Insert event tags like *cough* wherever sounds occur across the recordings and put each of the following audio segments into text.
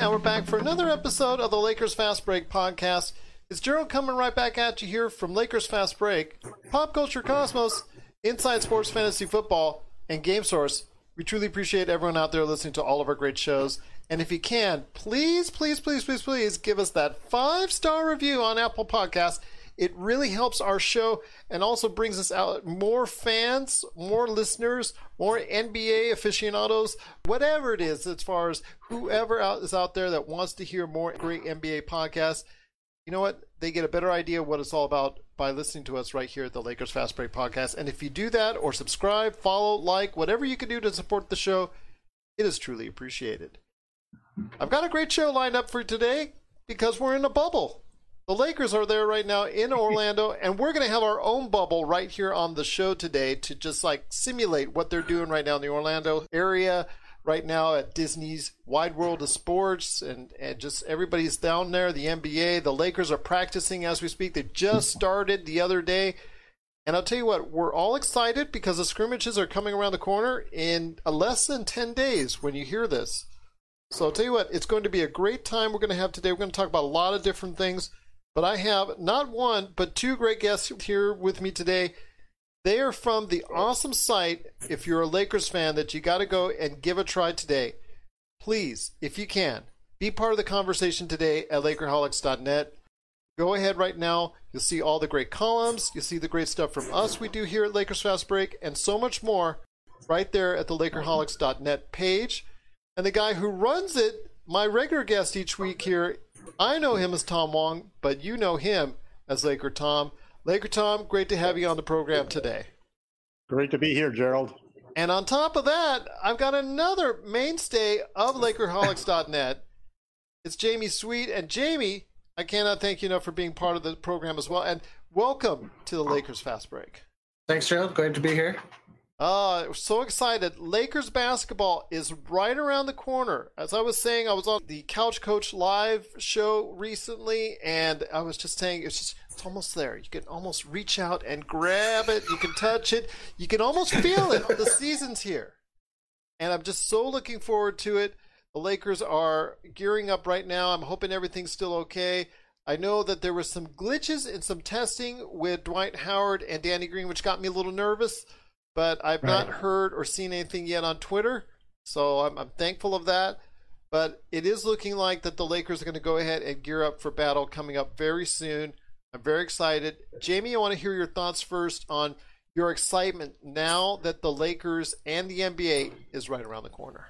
and we're back for another episode of the Lakers Fast Break podcast. It's Gerald coming right back at you here from Lakers Fast Break, Pop Culture Cosmos, Inside Sports Fantasy Football, and Game Source. We truly appreciate everyone out there listening to all of our great shows. And if you can, please, please, please, please, please give us that five star review on Apple Podcasts. It really helps our show and also brings us out more fans, more listeners, more NBA aficionados, whatever it is, as far as whoever out is out there that wants to hear more great NBA podcasts. You know what? They get a better idea what it's all about by listening to us right here at the Lakers Fast Break Podcast. And if you do that or subscribe, follow, like, whatever you can do to support the show, it is truly appreciated. I've got a great show lined up for today because we're in a bubble. The Lakers are there right now in *laughs* Orlando, and we're going to have our own bubble right here on the show today to just like simulate what they're doing right now in the Orlando area, right now at Disney's Wide World of Sports, and, and just everybody's down there. The NBA, the Lakers are practicing as we speak. They just mm-hmm. started the other day. And I'll tell you what, we're all excited because the scrimmages are coming around the corner in less than 10 days when you hear this. So I'll tell you what, it's going to be a great time we're going to have today. We're going to talk about a lot of different things. But I have not one, but two great guests here with me today. They are from the awesome site, if you're a Lakers fan, that you got to go and give a try today. Please, if you can, be part of the conversation today at Lakerholics.net. Go ahead right now. You'll see all the great columns. You'll see the great stuff from us we do here at Lakers Fast Break, and so much more right there at the Lakerholics.net page. And the guy who runs it, my regular guest each week here, I know him as Tom Wong, but you know him as Laker Tom. Laker Tom, great to have you on the program today. Great to be here, Gerald. And on top of that, I've got another mainstay of Lakerholics.net. It's Jamie Sweet. And Jamie, I cannot thank you enough for being part of the program as well. And welcome to the Lakers Fast Break. Thanks, Gerald. Great to be here. Uh, I'm so excited. Lakers basketball is right around the corner. As I was saying, I was on the Couch Coach Live show recently, and I was just saying it's just it's almost there. You can almost reach out and grab it. You can touch it. You can almost feel it. the season's here. And I'm just so looking forward to it. The Lakers are gearing up right now. I'm hoping everything's still okay. I know that there were some glitches in some testing with Dwight Howard and Danny Green, which got me a little nervous but I've right. not heard or seen anything yet on Twitter. So I'm, I'm thankful of that. But it is looking like that the Lakers are going to go ahead and gear up for battle coming up very soon. I'm very excited. Jamie, I want to hear your thoughts first on your excitement now that the Lakers and the NBA is right around the corner.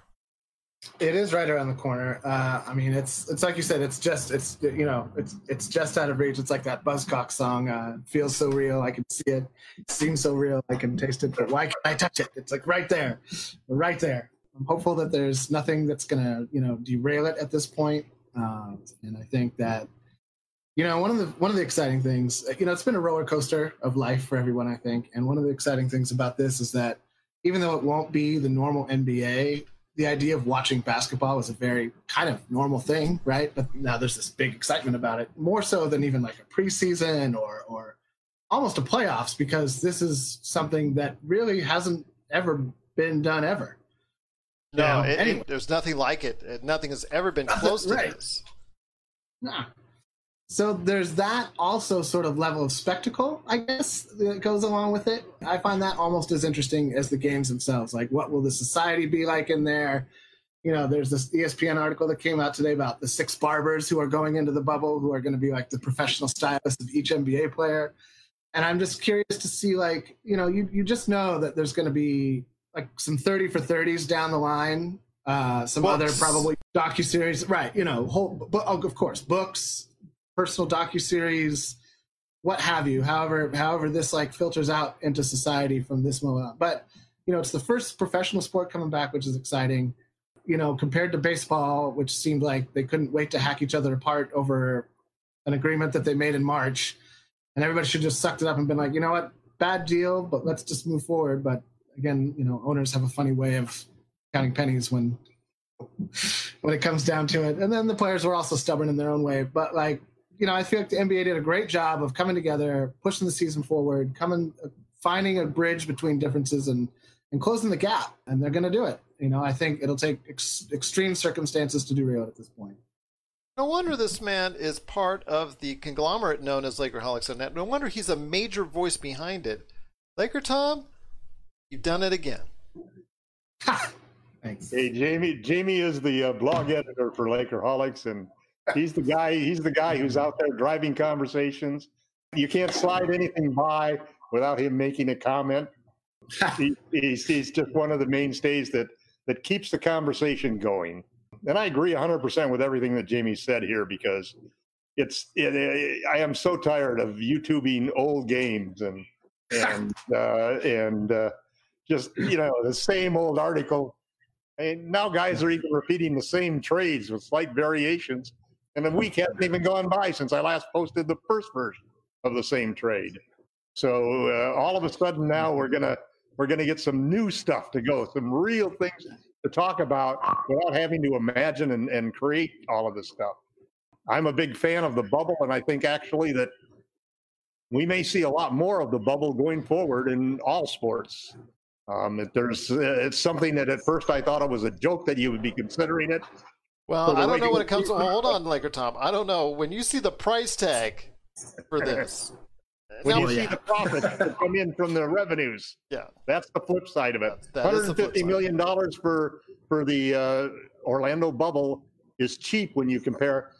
It is right around the corner. Uh, I mean, it's it's like you said. It's just it's you know it's it's just out of reach. It's like that Buzzcock song. Uh, feels so real. I can see it. it. Seems so real. I can taste it. But why can't I touch it? It's like right there, right there. I'm hopeful that there's nothing that's gonna you know derail it at this point. Um, and I think that you know one of the one of the exciting things you know it's been a roller coaster of life for everyone. I think, and one of the exciting things about this is that even though it won't be the normal NBA the idea of watching basketball was a very kind of normal thing, right? But now there's this big excitement about it, more so than even like a preseason or or almost a playoffs, because this is something that really hasn't ever been done ever. No, it, anyway. it, there's nothing like it. Nothing has ever been *laughs* close to right. this. Nah. So there's that also sort of level of spectacle, I guess, that goes along with it. I find that almost as interesting as the games themselves. Like, what will the society be like in there? You know, there's this ESPN article that came out today about the six barbers who are going into the bubble, who are going to be like the professional stylists of each NBA player. And I'm just curious to see, like, you know, you, you just know that there's going to be like some 30 for 30s down the line, uh, some books. other probably docu series, right? You know, whole, but of course, books, personal docu series, what have you. However, however this like filters out into society from this moment on. But you know, it's the first professional sport coming back, which is exciting. You know, compared to baseball, which seemed like they couldn't wait to hack each other apart over an agreement that they made in March, and everybody should just sucked it up and been like, you know what, bad deal, but let's just move forward. But again, you know, owners have a funny way of counting pennies when *laughs* when it comes down to it. And then the players were also stubborn in their own way. But like you know, I feel like the NBA did a great job of coming together, pushing the season forward, coming, finding a bridge between differences and and closing the gap. And they're going to do it. You know, I think it'll take ex- extreme circumstances to derail it at this point. No wonder this man is part of the conglomerate known as Lakerholics on Net. No wonder he's a major voice behind it. Laker Tom, you've done it again. Thanks. Hey, Jamie. Jamie is the uh, blog editor for Lakerholics, and he's the guy. He's the guy who's out there driving conversations. You can't slide anything by without him making a comment. he, he's, he's just one of the mainstays that that keeps the conversation going. And I agree 100% with everything that Jamie said here because it's it, it, I am so tired of YouTubing old games and and *laughs* uh, and uh, just you know the same old article. And now guys are even repeating the same trades with slight variations. And a week hasn't even gone by since I last posted the first version of the same trade. So uh, all of a sudden now we're gonna we're gonna get some new stuff to go, some real things to talk about without having to imagine and, and create all of this stuff. I'm a big fan of the bubble, and I think actually that we may see a lot more of the bubble going forward in all sports. Um, there's, uh, it's something that at first I thought it was a joke that you would be considering it. Well, I don't know when it comes. To, hold on, Laker Tom. I don't know when you see the price tag for this. *laughs* when now, you see yeah. the profits that come in from the revenues, yeah, that's the flip side of it. That- that is the flip 150 side. million dollars for for the uh, Orlando bubble is cheap when you compare.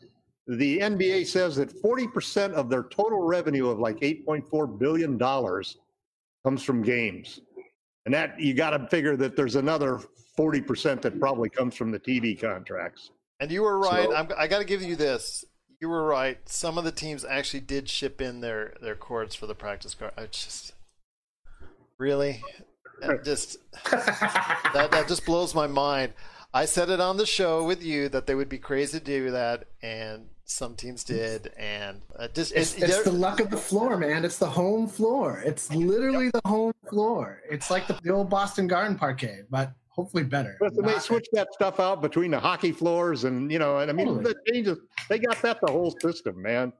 The NBA says that 40% of their total revenue of like 8.4 billion dollars comes from games, and that you got to figure that there's another 40% that probably comes from the TV contracts. And you were right. So- I'm, I got to give you this. You were right. Some of the teams actually did ship in their their cords for the practice card. I just really, that just *laughs* that that just blows my mind. I said it on the show with you that they would be crazy to do that, and some teams did, and uh, just It's, it- it's the luck of the floor, man. It's the home floor. It's literally the home floor. It's like the, the old Boston Garden parquet, but hopefully better. But they Not- switch that stuff out between the hockey floors and you know, and I mean, Totally. the changes. They got that the whole system, man.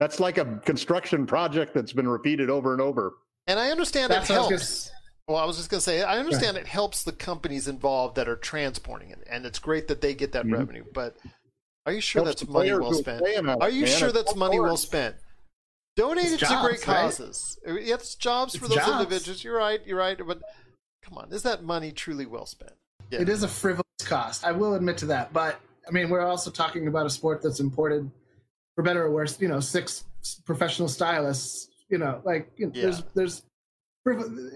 That's like a construction project that's been repeated over and over. And I understand That's it what I was helps. Well, I was just going to say, I understand it helps the companies involved that are transporting it, and it's great that they get that Mhm. revenue. But are you sure that's money well spent? playing on it, Are you man. sure It's that's all money well spent? Donate it to great jobs, right? causes. It's jobs for It's those jobs. individuals. You're right. You're right. But come on, is that money truly well spent? Yeah. It is a frivolous cost. I will admit to that. But I mean, we're also talking about a sport that's imported, for better or worse, you know, six professional stylists. You know, like you know, Yeah. there's there's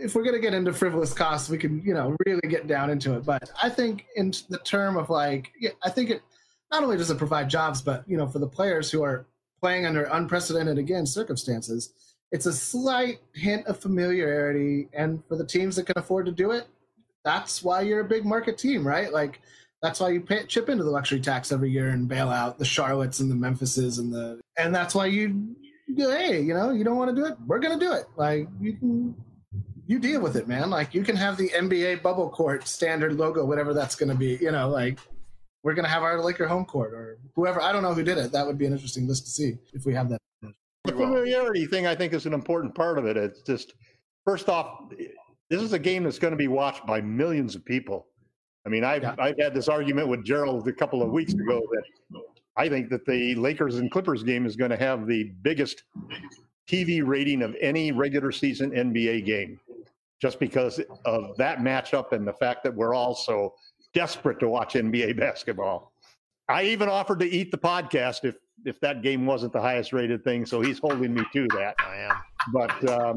if we're gonna get into frivolous costs, we can you know really get down into it. But I think in the term of like, yeah, I think it not only does it provide jobs, but you know, for the players who are playing under unprecedented again circumstances, it's a slight hint of familiarity, and for the teams that can afford to do it, that's why you're a big market team, right? Like that's why you pay, chip into the luxury tax every year and bail out the Charlottes and the Memphises and the and that's why you, hey, you know, you don't want to do it, we're gonna do it. Like you can you deal with it, man. Like you can have the NBA bubble court standard logo, whatever that's gonna be, you know, like we're gonna have our Laker home court or whoever. I don't know who did it. That would be an interesting list to see if we have that. The familiarity thing, I think, is an important part of it. It's just, first off, this is a game that's going to be watched by millions of people. I mean, I've, Yeah. I've had this argument with Gerald a couple of weeks ago that I think that the Lakers and Clippers game is going to have the biggest TV rating of any regular season NBA game, just because of that matchup and the fact that we're all so desperate to watch NBA *laughs* basketball. I even offered to eat the podcast if if that game wasn't the highest rated thing, so he's holding me to that. I am. But um,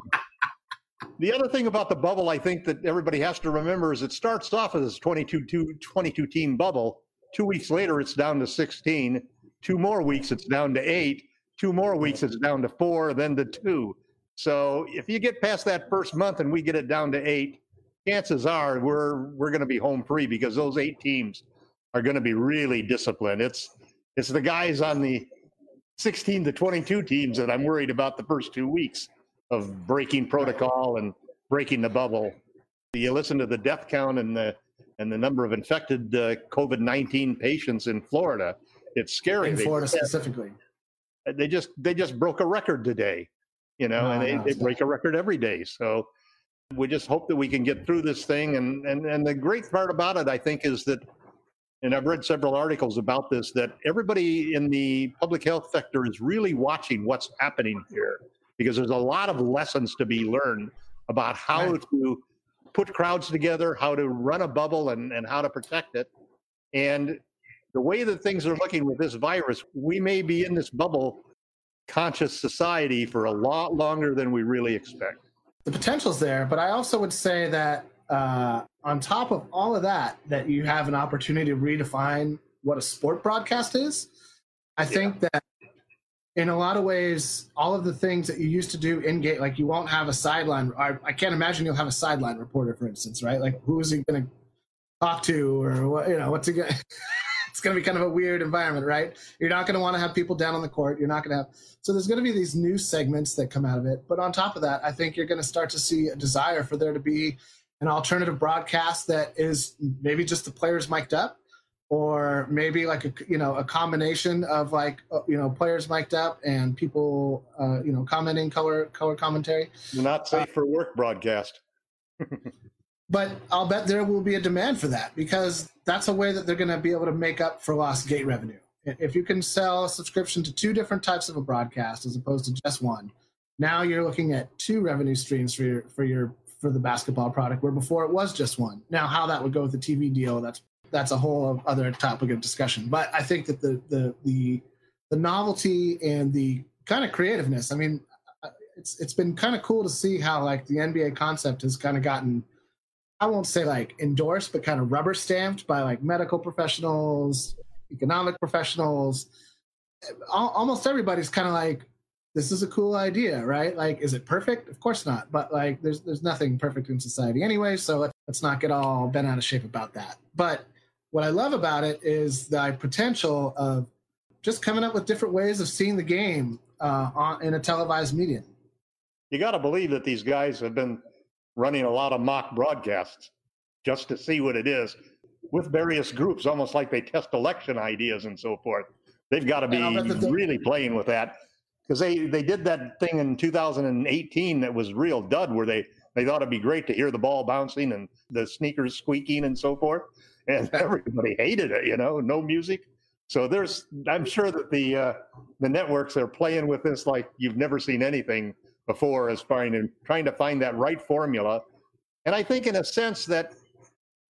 the other thing about the bubble, I think that everybody has to remember is it starts off as a 22, two- 22 team bubble. Two weeks later, it's down to 16. Two more weeks, it's down to eight. Two more weeks, it's down to four, then to two. So if you get past that first month and we get it down to eight, chances are we're we're going to be home free because those eight teams are going to be really disciplined. It's it's the guys on the 16 to 22 teams that I'm worried about the first two weeks of breaking protocol and breaking the bubble. You listen to the death count and the and the number of infected uh, COVID 19 patients in Florida. It's scary. In They- Florida specifically. they just they just broke a record today you know No, and they, no, they break a record every day so We just hope that we can get through this thing. And, and, and the great part about it, I think, is that, and I've read several articles about this, that everybody in the public health sector is really watching what's happening here because there's a lot of lessons to be learned about how right. to put crowds together, how to run a bubble, and, and how to protect it. And the way that things are looking with this virus, we may be in this bubble conscious society for a lot longer than we really expect. The potential's there, but I also would say that uh, on top of all of that, that you have an opportunity to redefine what a sport broadcast is. I think that in a lot of ways, all of the things that you used to do in game, like you won't have a sideline. I, I, can't imagine you'll have a sideline reporter, for instance, right? Like who is he going to talk to, or what? You know, what's he going? *laughs* It's going to be kind of a weird environment, right? You're not going to want to have people down on the court. You're not going to have. So there's going to be these new segments that come out of it. But on top of that, I think you're going to start to see a desire for there to be an alternative broadcast that is maybe just the players mic'd up or maybe like a you know a combination of like uh, you know players mic'd up and people uh, you know commenting color color commentary. Not safe uh, for work broadcast. *laughs* but I'll bet there will be a demand for that because that's a way that they're going to be able to make up for lost gate revenue. If you can sell a subscription to two different types of a broadcast as opposed to just one, now you're looking at two revenue streams for your for your for the basketball product where before it was just one. Now how that would go with the TV deal, that's that's a whole other topic of discussion. But I think that the the the the novelty and the kind of creativeness. I mean, uh, it's it's been kind of cool to see how like the NBA concept has kind of gotten. I won't say like endorsed, but kind of rubber stamped by like medical professionals, economic professionals. Almost everybody's kind of like, this is a cool idea, right? Like, is it perfect? Of course not. But like, there's there's nothing perfect in society anyway. So let's, not get all bent out of shape about that. But what I love about it is the potential of just coming up with different ways of seeing the game uh, on, in a televised medium. You got to believe that these guys have been running a lot of mock broadcasts just to see what it is with various groups, almost like they test election ideas and so forth. They've got to be really playing with that because they, they did that thing in 2018 that was real dud where they, they thought it'd be great to hear the ball bouncing and the sneakers squeaking and so forth and *laughs* everybody hated it. You know, no music. So there's, I'm sure that the uh, the networks are playing with this like you've never seen anything before, as finding trying to find that right formula. And I think, in a sense, that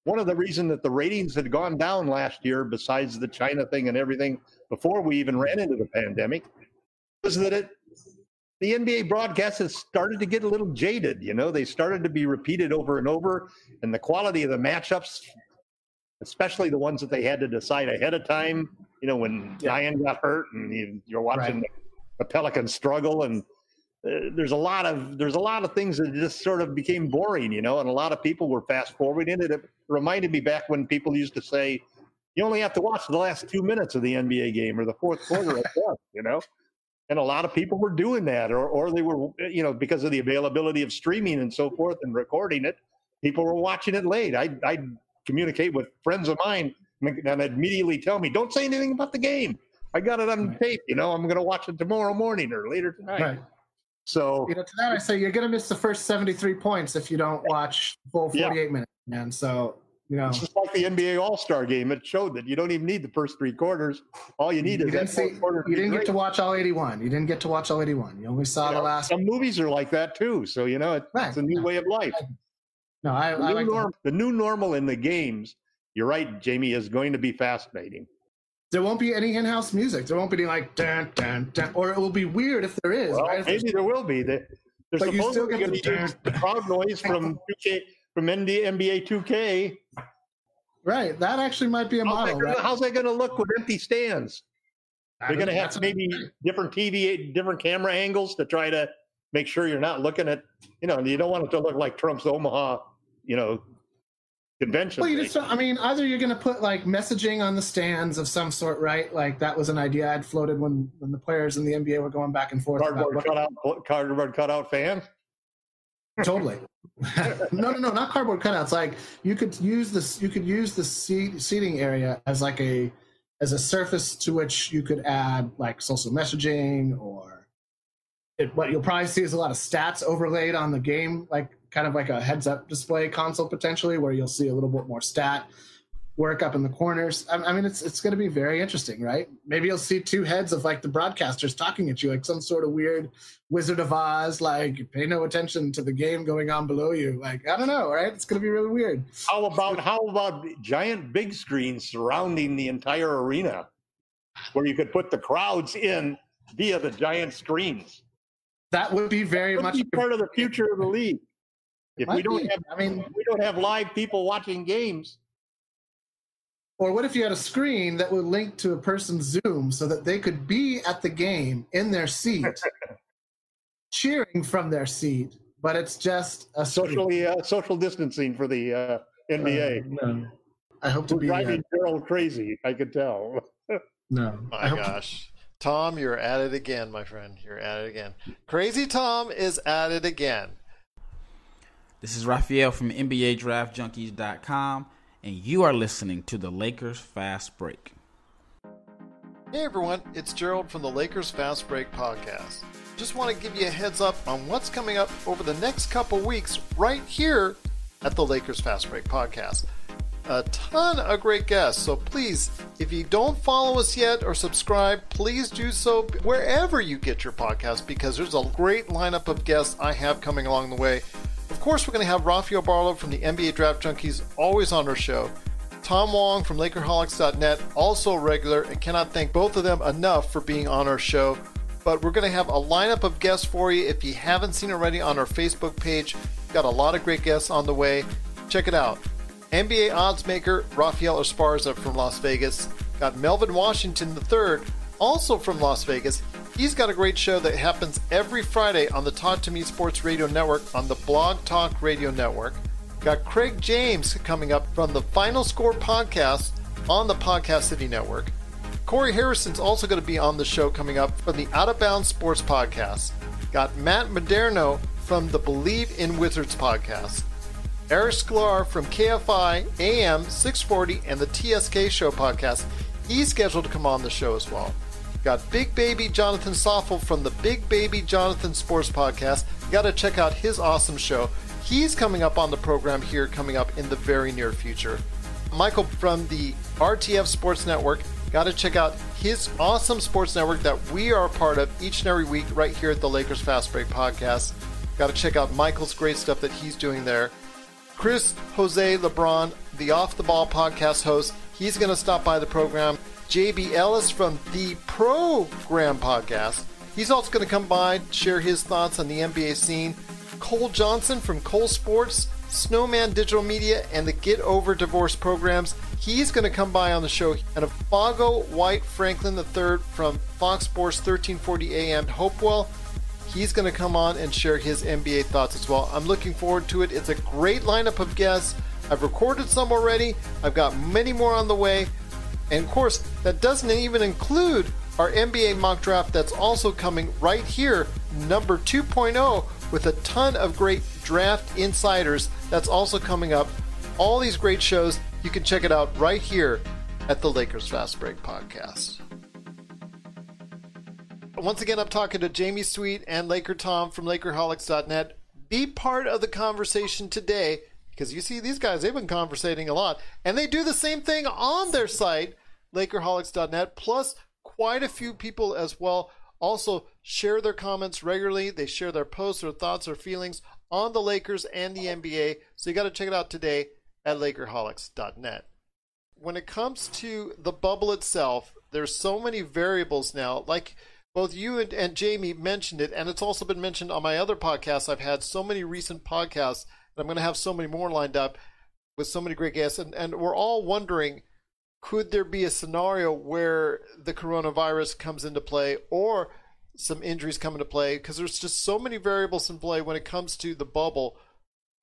one of the reasons that the ratings had gone down last year, besides the China thing and everything, before we even ran into the pandemic, was that it the NBA broadcasts has started to get a little jaded. You know, they started to be repeated over and over, and the quality of the matchups especially the ones that they had to decide ahead of time. You know, when yeah. Zion got hurt and you, are watching right. the, the Pelicans struggle, and uh, there's a lot of there's a lot of things that just sort of became boring. You know, and a lot of people were fast forwarding it. It reminded me back when people used to say, "You only have to watch the last two minutes of the NBA game or the fourth quarter at best," You know. And a lot of people were doing that, or, or they were, you know, because of the availability of streaming and so forth and recording it, people were watching it late. I, I communicate with friends of mine and immediately tell me, don't say anything about the game. I got it on right. tape. You know, I'm going to watch it tomorrow morning or later tonight. Right. So, you know, to that I say you're going to miss the first 73 points if you don't watch full 48 yeah. minutes, man. So, you know, it's just like the NBA All Star game. It showed that you don't even need the first three quarters. All you need you is didn't see, You didn't get to watch all 81. You didn't get to watch all 81. You only saw you the know, last. Some movies are like that too. So you know, it, right. it's a new way of life. No, I, the, I new like norm, the new normal in the games. You're right, Jamie is going to be fascinating. There won't be any in-house music. There won't be any like dun dun dun, or it will be weird if there is. Well, right? maybe there will be. They're but supposedly going to use the crowd noise from 2K, from NBA 2K. Right, that actually might be a how's model. That gonna, how's that going to look with empty stands? They're going to have maybe different TV, different camera angles to try to make sure you're not looking at, you know, you don't want it to look like Trump's Omaha, you know, convention. Well, you just, I mean, either you're going to put like messaging on the stands of some sort, right? Like that was an idea I'd floated when when the players in the NBA were going back and forth. Cardboard cutout, cardboard cutout fans. Totally. *laughs* no, no, no, not cardboard cutouts. Like you could use this, you could use the seat, seating area as like a as a surface to which you could add like social messaging or it, what you'll probably see is a lot of stats overlaid on the game, like kind of like a heads up display console potentially, where you'll see a little bit more stat work up in the corners. I, I mean, it's it's going to be very interesting, right? Maybe you'll see two heads of like the broadcasters talking at you, like some sort of weird Wizard of Oz, like pay no attention to the game going on below you. Like I don't know, right? It's going to be really weird. How about how about giant big screens surrounding the entire arena, where you could put the crowds in via the giant screens? That would be very Would much be part of the future of the league. If we don't be. have, I mean, we don't have live people watching games. Or what if you had a screen that would link to a person's Zoom so that they could be at the game in their seat, *laughs* cheering from their seat, but it's just a. Socially, uh, social distancing for the uh, NBA. Uh, no. I hope to We're be. Uh, driving Gerald crazy. I could tell. *laughs* no. My hope to- gosh. Tom, you're at it again, my friend. You're at it again. Crazy Tom is at it again. This is Raphael from NBADraftJunkies.com, and you are listening to the Lakers Fast Break. Hey everyone, it's Gerald from the Lakers Fast Break podcast. Just want to give you a heads up on what's coming up over the next couple weeks right here at the Lakers Fast Break podcast. A ton of great guests, so please, if you don't follow us yet or subscribe, please do so wherever you get your podcast because there's a great lineup of guests I have coming along the way. Of course, we're going to have Rafael Barlow from the NBA Draft Junkies always on our show. Tom Wong from LakerHolics.net, also a regular, and cannot thank both of them enough for being on our show. But we're going to have a lineup of guests for you. If you haven't seen already on our Facebook page, got a lot of great guests on the way. Check it out. NBA odds maker Rafael Esparza from Las Vegas. Got Melvin Washington III, also from Las Vegas. He's got a great show that happens every Friday on the Talk to Me Sports Radio Network on the Blog Talk Radio Network. Got Craig James coming up from the Final Score podcast on the Podcast City Network. Corey Harrison's also going to be on the show coming up from the Out of Bounds Sports podcast. Got Matt Moderno from the Believe in Wizards podcast. Eric Sklar from KFI AM 640 and the TSK Show podcast. He's scheduled to come on the show as well. Got Big Baby Jonathan Soffel from the Big Baby Jonathan Sports Podcast. You got to check out his awesome show. He's coming up on the program here, coming up in the very near future. Michael from the RTF Sports Network. Got to check out his awesome sports network that we are a part of each and every week right here at the Lakers Fast Break Podcast. Got to check out Michael's great stuff that he's doing there. Chris Jose LeBron, the Off the Ball podcast host, he's going to stop by the program. JB Ellis from the Program podcast, he's also going to come by, share his thoughts on the NBA scene. Cole Johnson from Cole Sports, Snowman Digital Media, and the Get Over Divorce programs. He's going to come by on the show. And Fago White Franklin III from Fox Sports 1340 AM Hopewell. He's going to come on and share his NBA thoughts as well. I'm looking forward to it. It's a great lineup of guests. I've recorded some already. I've got many more on the way. And of course, that doesn't even include our NBA mock draft that's also coming right here, number 2.0, with a ton of great draft insiders that's also coming up. All these great shows, you can check it out right here at the Lakers Fast Break podcast. Once again, I'm talking to Jamie Sweet and Laker Tom from LakerHolics.net. Be part of the conversation today because you see these guys, they've been conversating a lot. And they do the same thing on their site, LakerHolics.net, plus quite a few people as well also share their comments regularly. They share their posts or thoughts or feelings on the Lakers and the NBA. So you got to check it out today at LakerHolics.net. When it comes to the bubble itself, there's so many variables now. Like both you and, and Jamie mentioned it, and it's also been mentioned on my other podcasts. I've had so many recent podcasts, and I'm going to have so many more lined up with so many great guests. And, and we're all wondering could there be a scenario where the coronavirus comes into play or some injuries come into play? Because there's just so many variables in play when it comes to the bubble.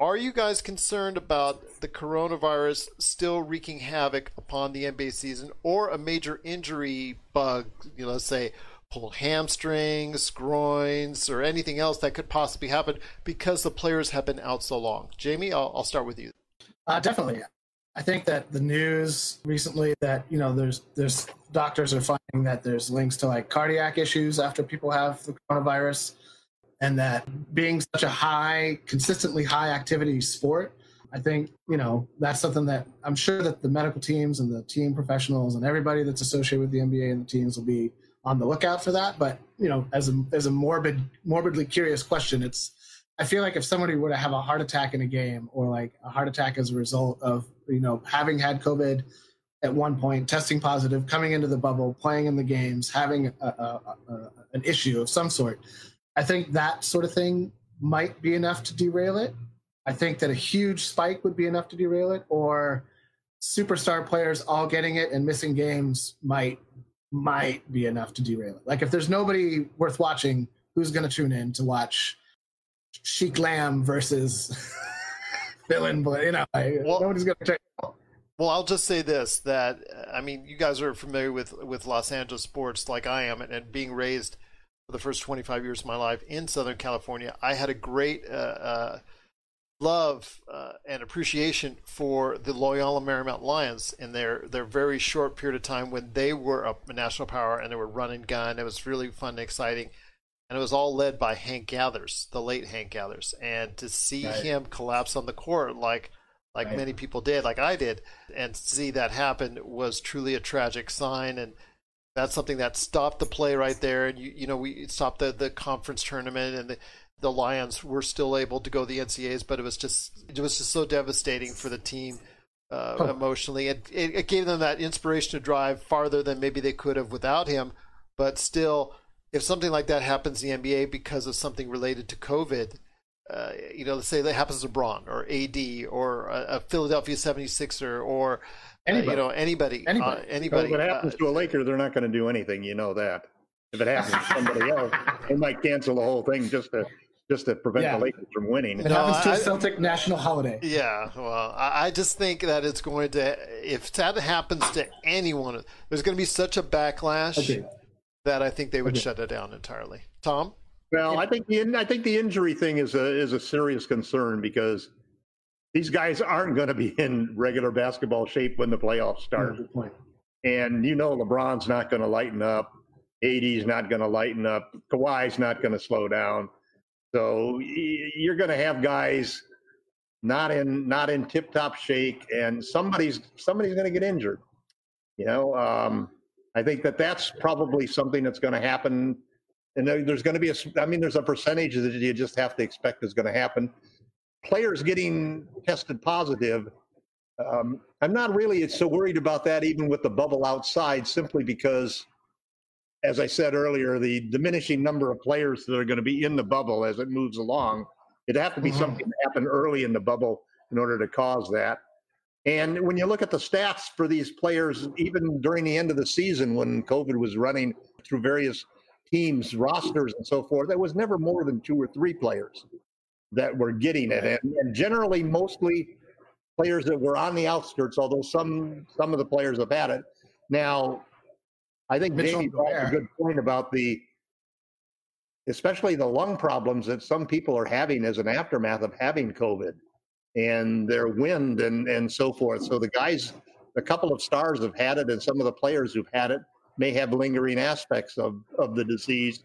Are you guys concerned about the coronavirus still wreaking havoc upon the NBA season or a major injury bug, you know, let's say pulled hamstrings, groins, or anything else that could possibly happen because the players have been out so long? Jamie, I'll, I'll start with you. Uh, definitely. I think that the news recently that you know there's there's doctors are finding that there's links to like cardiac issues after people have the coronavirus. and that being such a high, consistently high activity sport, I think you know that's something that I'm sure that the medical teams and the team professionals and everybody that's associated with the NBA and the teams will be on the lookout for that. But you know, as a as a morbid, morbidly curious question, it's I feel like if somebody were to have a heart attack in a game or like a heart attack as a result of you know having had COVID at one point, testing positive, coming into the bubble, playing in the games, having a, a, a, an issue of some sort, I think that sort of thing might be enough to derail it. I think that a huge spike would be enough to derail it, or superstar players all getting it and missing games might might be enough to derail it. Like if there's nobody worth watching, who's going to tune in to watch Sheik Lamb versus Phil and you know, well, nobody's to check. Well, I'll just say this: that I mean, you guys are familiar with with Los Angeles sports like I am, and, and being raised for the first 25 years of my life in Southern California, I had a great uh, uh, love uh, and appreciation for the Loyola Marymount Lions in their their very short period of time when they were a national power and they were running gun. It was really fun and exciting, and it was all led by Hank Gathers, the late Hank Gathers, and to see right. him collapse on the court like like right. many people did, like I did, and see that happen was truly a tragic sign and. That's something that stopped the play right there, and you you know we stopped the, the conference tournament, and the, the Lions were still able to go to the NCAAs, but it was just it was just so devastating for the team uh, huh. emotionally. It, it, it gave them that inspiration to drive farther than maybe they could have without him. But still, if something like that happens in the NBA because of something related to COVID, uh, you know, let's say that happens to Bron or AD or a, a Philadelphia 76er or uh, you know anybody anybody, uh, anybody. if it happens to a Laker, they're not going to do anything. You know that. If it happens to *laughs* somebody else, they might cancel the whole thing just to just to prevent yeah. the Lakers from winning. It no, happens to I, a Celtic national holiday. Yeah, well, I, just think that it's going to, if that happens to anyone, there's going to be such a backlash okay. That I think they would okay. shut it down entirely. Tom? Well, I think the I think the injury thing is a is a serious concern because these guys aren't going to be in regular basketball shape when the playoffs start. And you know LeBron's not going to lighten up. AD's not going to lighten up. Kawhi's not going to slow down. So you're going to have guys not in not in tip top shape, and somebody's somebody's going to get injured. You know, um, I think that that's probably something that's going to happen. And there's going to be a, I mean, there's a percentage that you just have to expect is going to happen. Players getting tested positive. Um, I'm not really so worried about that, even with the bubble outside, simply because as I said earlier, the diminishing number of players that are going to be in the bubble as it moves along. It'd have to be mm-hmm. something that happened early in the bubble in order to cause that. And when you look at the stats for these players, even during the end of the season when COVID was running through various teams, rosters, and so forth, there was never more than two or three players that were getting it. And, and generally, mostly players that were on the outskirts, although some some of the players have had it. Now, I think Mitchell brought a good point about the, especially the lung problems that some people are having as an aftermath of having COVID and their wind and, and so forth. So the guys, a couple of stars have had it, and some of the players who've had it may have lingering aspects of, of the disease.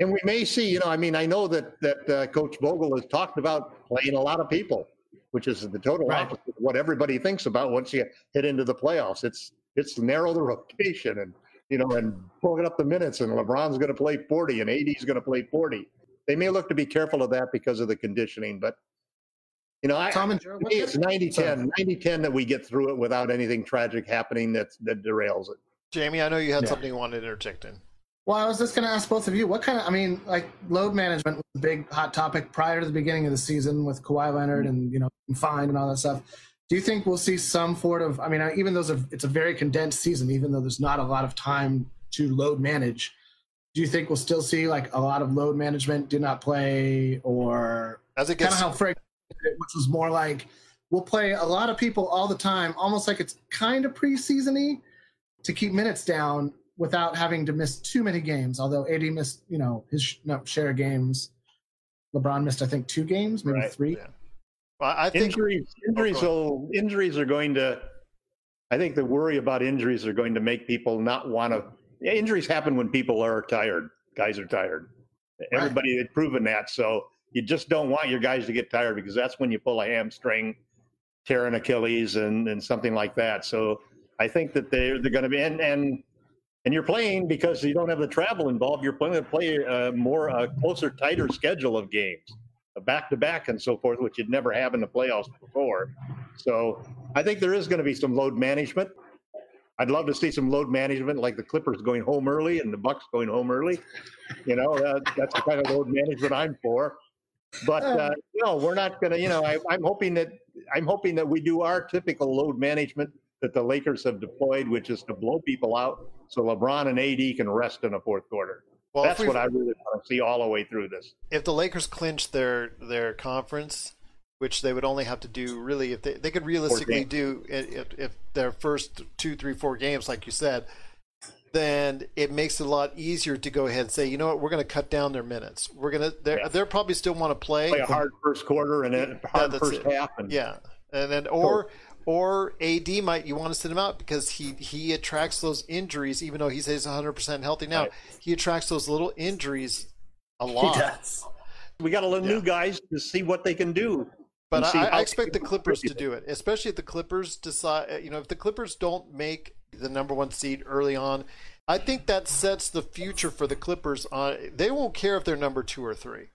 And we may see, you know, I mean, I know that that uh, Coach Vogel has talked about playing a lot of people, which is the total right. opposite of what everybody thinks about once you hit into the playoffs. It's it's narrow the rotation and you know, and pulling up the minutes, and LeBron's going to play 40, and AD's going to play 40. They may look to be careful of that because of the conditioning, but you know, I, Tom and Joe, it's 90 10, 90 10 that we get through it without anything tragic happening that, that derails it. Jamie, I know you had yeah. something you wanted to interject in. Well, I was just going to ask both of you what kind of, I mean, like load management was a big hot topic prior to the beginning of the season with Kawhi Leonard and, you know, fine and all that stuff. Do you think we'll see some sort of? I mean, even though it's a very condensed season, even though there's not a lot of time to load manage, do you think we'll still see like a lot of load management, do not play, or as it gets kind of how Frank, which was more like we'll play a lot of people all the time, almost like it's kind of preseasony to keep minutes down without having to miss too many games. Although AD missed, you know, his no, share of games. LeBron missed, I think, two games, maybe right. three. Yeah. Well, I think injuries oh, injuries will injuries are going to. I think the worry about injuries are going to make people not want to. Injuries happen when people are tired. Guys are tired. Everybody had proven that. So you just don't want your guys to get tired because that's when you pull a hamstring, tear an Achilles, and, and something like that. So I think that they're they're going to be and and and you're playing because you don't have the travel involved. You're playing to play a more a closer, tighter schedule of games, back to back and so forth, which you'd never have in the playoffs before. So I think there is going to be some load management. I'd love to see some load management, like the Clippers going home early and the Bucks going home early. You know, uh, that's the kind of load management I'm for. But uh, no, we're not going to. You know, I, I'm hoping that I'm hoping that we do our typical load management that the Lakers have deployed, which is to blow people out so LeBron and AD can rest in the fourth quarter. Well, That's what I really want to see all the way through this. If the Lakers clinch their their conference, which they would only have to do really if they, they could realistically do if, if their first two, three, four games, like you said, then it makes it a lot easier to go ahead and say, you know what, we're going to cut down their minutes. We're going to they're, yeah. they're probably still want to play, play a hard first quarter and then hard first it. half, and yeah, and then or or AD might you want to sit him out because he he attracts those injuries even though he says 100% healthy now right. he attracts those little injuries a lot. He does. We got to let yeah. new guys to see what they can do. But I, I expect the Clippers to do it, especially if the Clippers decide. You know, if the Clippers don't make the number one seed early on, I think that sets the future for the Clippers. On they won't care if they're number two or three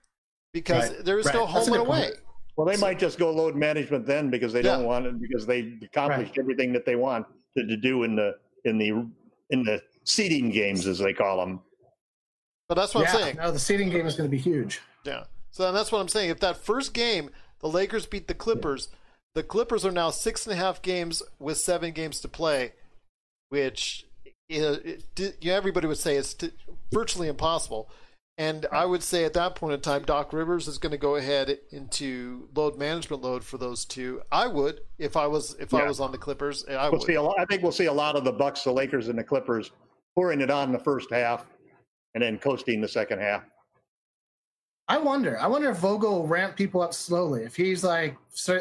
because right. there is right. no home and away. Point. Well, they so, might just go load management then because they don't want it because they accomplished right. everything that they want to, to, do in the in the in the seeding games as they call them. But that's what yeah, I'm saying. No, the seeding game is going to be huge. Yeah. So that's what I'm saying. If that first game the Lakers beat the Clippers, yeah. the Clippers are now six and a half games with seven games to play, which you know, it, everybody would say it's virtually impossible. And I would say at that point in time, Doc Rivers is going to go ahead into load management load for those two. I would if I was if yeah. I was on the Clippers. I we'll would. see a lot, I think we'll see a lot of the Bucks, the Lakers, and the Clippers pouring it on in the first half, and then coasting the second half. I wonder. I wonder if Vogel will ramp people up slowly. If he's like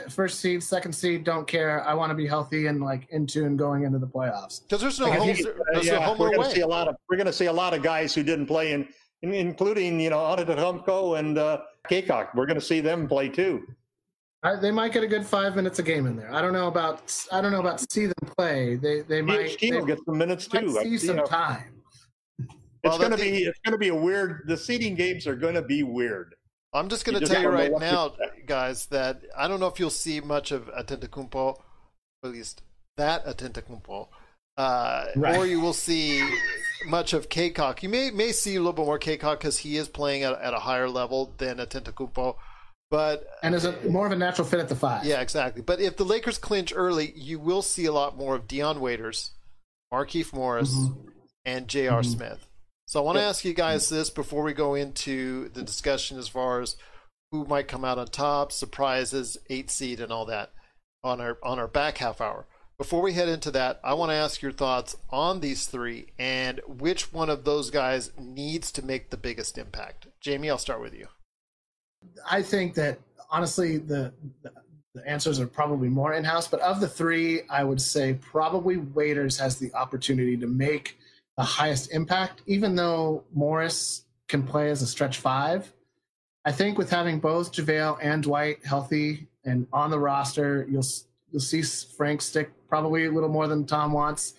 first seed, second seed, don't care. I want to be healthy and like into and going into the playoffs. Because there's no like home. There's yeah, no home we're going to see a lot of. We're going to see a lot of guys who didn't play in including you know Antetokounmpo and uh, Cacok. We're going to see them play too. I, they might get a good five minutes a game in there. I don't know about I don't know about see them play. They they might they, will get some minutes too. See some know, time. It's well, going to be it's going to be a weird. The seeding games are going to be weird. I'm just going to tell you right now, guys, that I don't know if you'll see much of Antetokounmpo, at least that Antetokounmpo, uh, right. or you will see much of Cacok. You may may see a little bit more Cacok because he is playing at, at a higher level than Antetokounmpo. But and is a more of a natural fit at the five. Yeah, exactly. But if the Lakers clinch early, you will see a lot more of Dion Waiters, Markieff Morris, mm-hmm. and J.R. Mm-hmm. Smith. So I want to ask you guys this before we go into the discussion as far as who might come out on top, surprises, eight seed, and all that on our on our back half hour. Before we head into that, I want to ask your thoughts on these three and which one of those guys needs to make the biggest impact. Jamie, I'll start with you. I think that honestly, the, the, the answers are probably more in house, but of the three, I would say probably Waiters has the opportunity to make the highest impact, even though Morris can play as a stretch five. I think with having both JaVale and Dwight healthy and on the roster, you'll you'll see Frank stick probably a little more than Tom wants,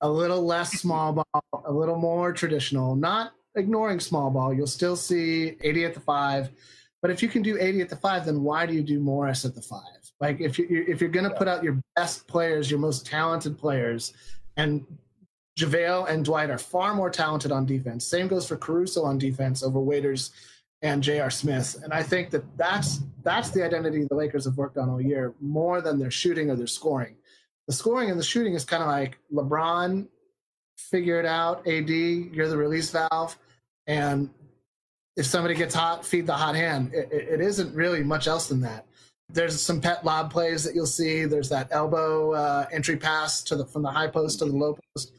a little less small ball, a little more traditional, not ignoring small ball. You'll still see AD at the five. But if you can do AD at the five, then why do you do Morris at the five? Like if you if you're going to put out your best players, your most talented players, and JaVale and Dwight are far more talented on defense. Same goes for Caruso on defense over Waiters and J.R. Smith. And I think that that's that's the identity the Lakers have worked on all year, more than their shooting or their scoring the scoring and the shooting is kind of like LeBron, figure it out. AD, you're the release valve, and if somebody gets hot, feed the hot hand. It, it isn't really much else than that. There's some pet lob plays that you'll see. There's that elbow uh, entry pass to the from the high post to the low post.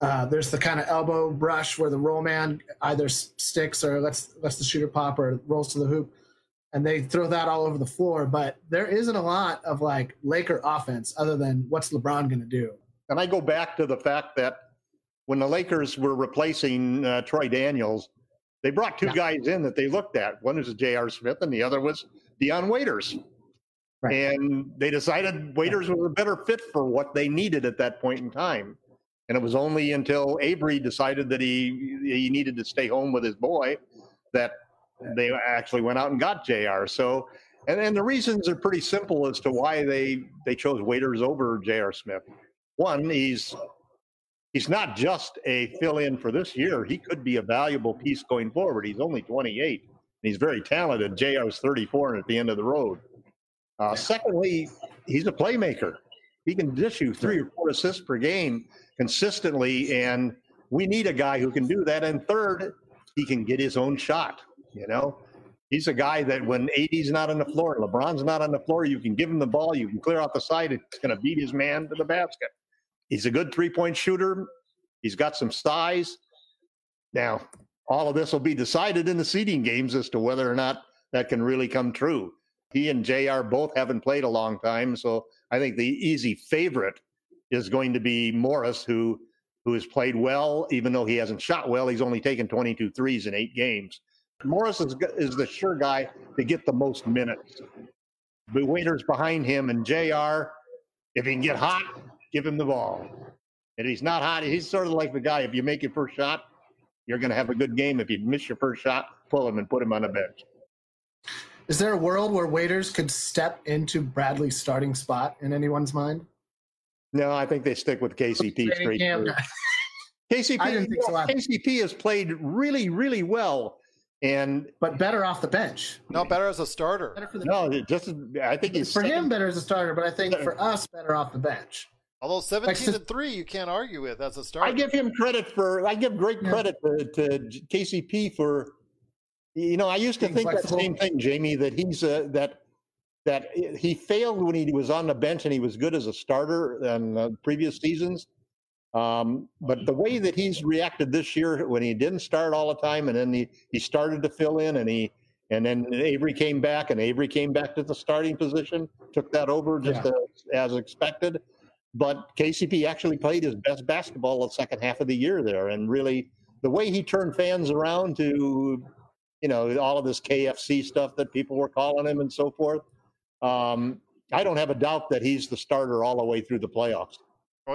Uh, there's the kind of elbow brush where the roll man either sticks or lets lets the shooter pop or rolls to the hoop and they throw that all over the floor. But there isn't a lot of like Laker offense other than what's LeBron going to do. And I go back to the fact that when the Lakers were replacing uh, Troy Daniels, They brought two Yeah. guys in that they looked at. One was J.R. Smith, and the other was Dion Waiters. Right. And they decided Waiters was a better fit for what they needed at that point in time. And it was only until Avery decided that he he needed to stay home with his boy that they actually went out and got Jr. So, and and the reasons are pretty simple as to why they they chose Waiters over Jr. Smith. One, he's he's not just a fill-in for this year. He could be a valuable piece going forward. He's only 28. And he's very talented. Jr. is 34 and at the end of the road. Uh, secondly, he's a playmaker. He can dish you three or four assists per game consistently, and we need a guy who can do that. And third, he can get his own shot. You know, he's a guy that when AD's not on the floor, LeBron's not on the floor, you can give him the ball, you can clear out the side, it's going to beat his man to the basket. He's a good three point shooter. He's got some size. Now, all of this will be decided in the seeding games as to whether or not that can really come true. He and JR both haven't played a long time, so I think the easy favorite is going to be Morris, who who has played well, even though he hasn't shot well. He's only taken 22 threes in eight games. Morris is, is the sure guy to get the most minutes. The waiters behind him and JR, if he can get hot, give him the ball. And he's not hot, he's sort of like the guy. If you make your first shot, you're going to have a good game. If you miss your first shot, pull him and put him on the bench. Is there a world where waiters could step into Bradley's starting spot in anyone's mind? No, I think they stick with KCP Training straight camp. through. KCP, I didn't think so. KCP has played really, really well. And but better off the bench. No, better as a starter. Better for the no, it just I think he's for him better as a starter, but I think for us better off the bench. Although 17 so- and 3, you can't argue with as a starter. I give him credit for. I give great Yeah. credit to, to KCP for. You know, I used to Being think flexible. that same thing, Jamie. That he's uh, that that he failed when he was on the bench and he was good as a starter in uh, previous seasons. Um, but the way that he's reacted this year, when he didn't start all the time, and then he, he started to fill in, and he and then Avery came back, and Avery came back to the starting position, took that over just Yeah. as, as expected. But KCP actually played his best basketball the second half of the year there, and really the way he turned fans around to, you know, all of this KFC stuff that people were calling him and so forth. Um, I don't have a doubt that he's the starter all the way through the playoffs.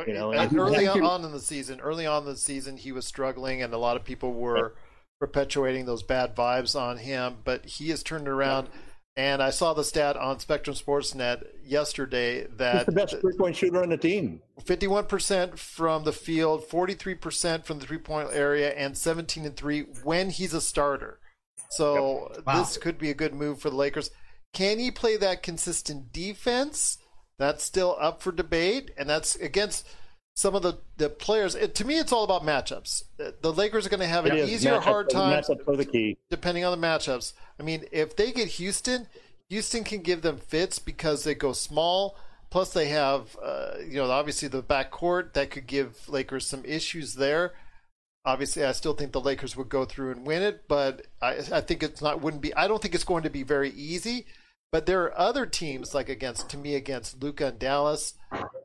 you know, And and- early on in the season, early on in the season, he was struggling, and a lot of people were perpetuating those bad vibes on him. But he has turned around, and I saw the stat on Spectrum Sportsnet yesterday He's that the best three-point shooter on the team. 51% from the field, 43% from the three-point area, and 17 and three when he's a starter. So Wow. this could be a good move for the Lakers. Can he play that consistent defense? That's still up for debate, and that's against some of the, the players. It, to me, it's all about matchups. The- Lakers are going to have an is. easier, hard time depending on the matchups. I mean, if they get Houston, Houston can give them fits because they go small. Plus, they have, uh, you know, obviously the backcourt that could give Lakers some issues there. Obviously, I still think the Lakers would go through and win it, but I, I think it's not wouldn't be. I don't think it's going to be very easy. But there are other teams like against to me against Luka and Dallas,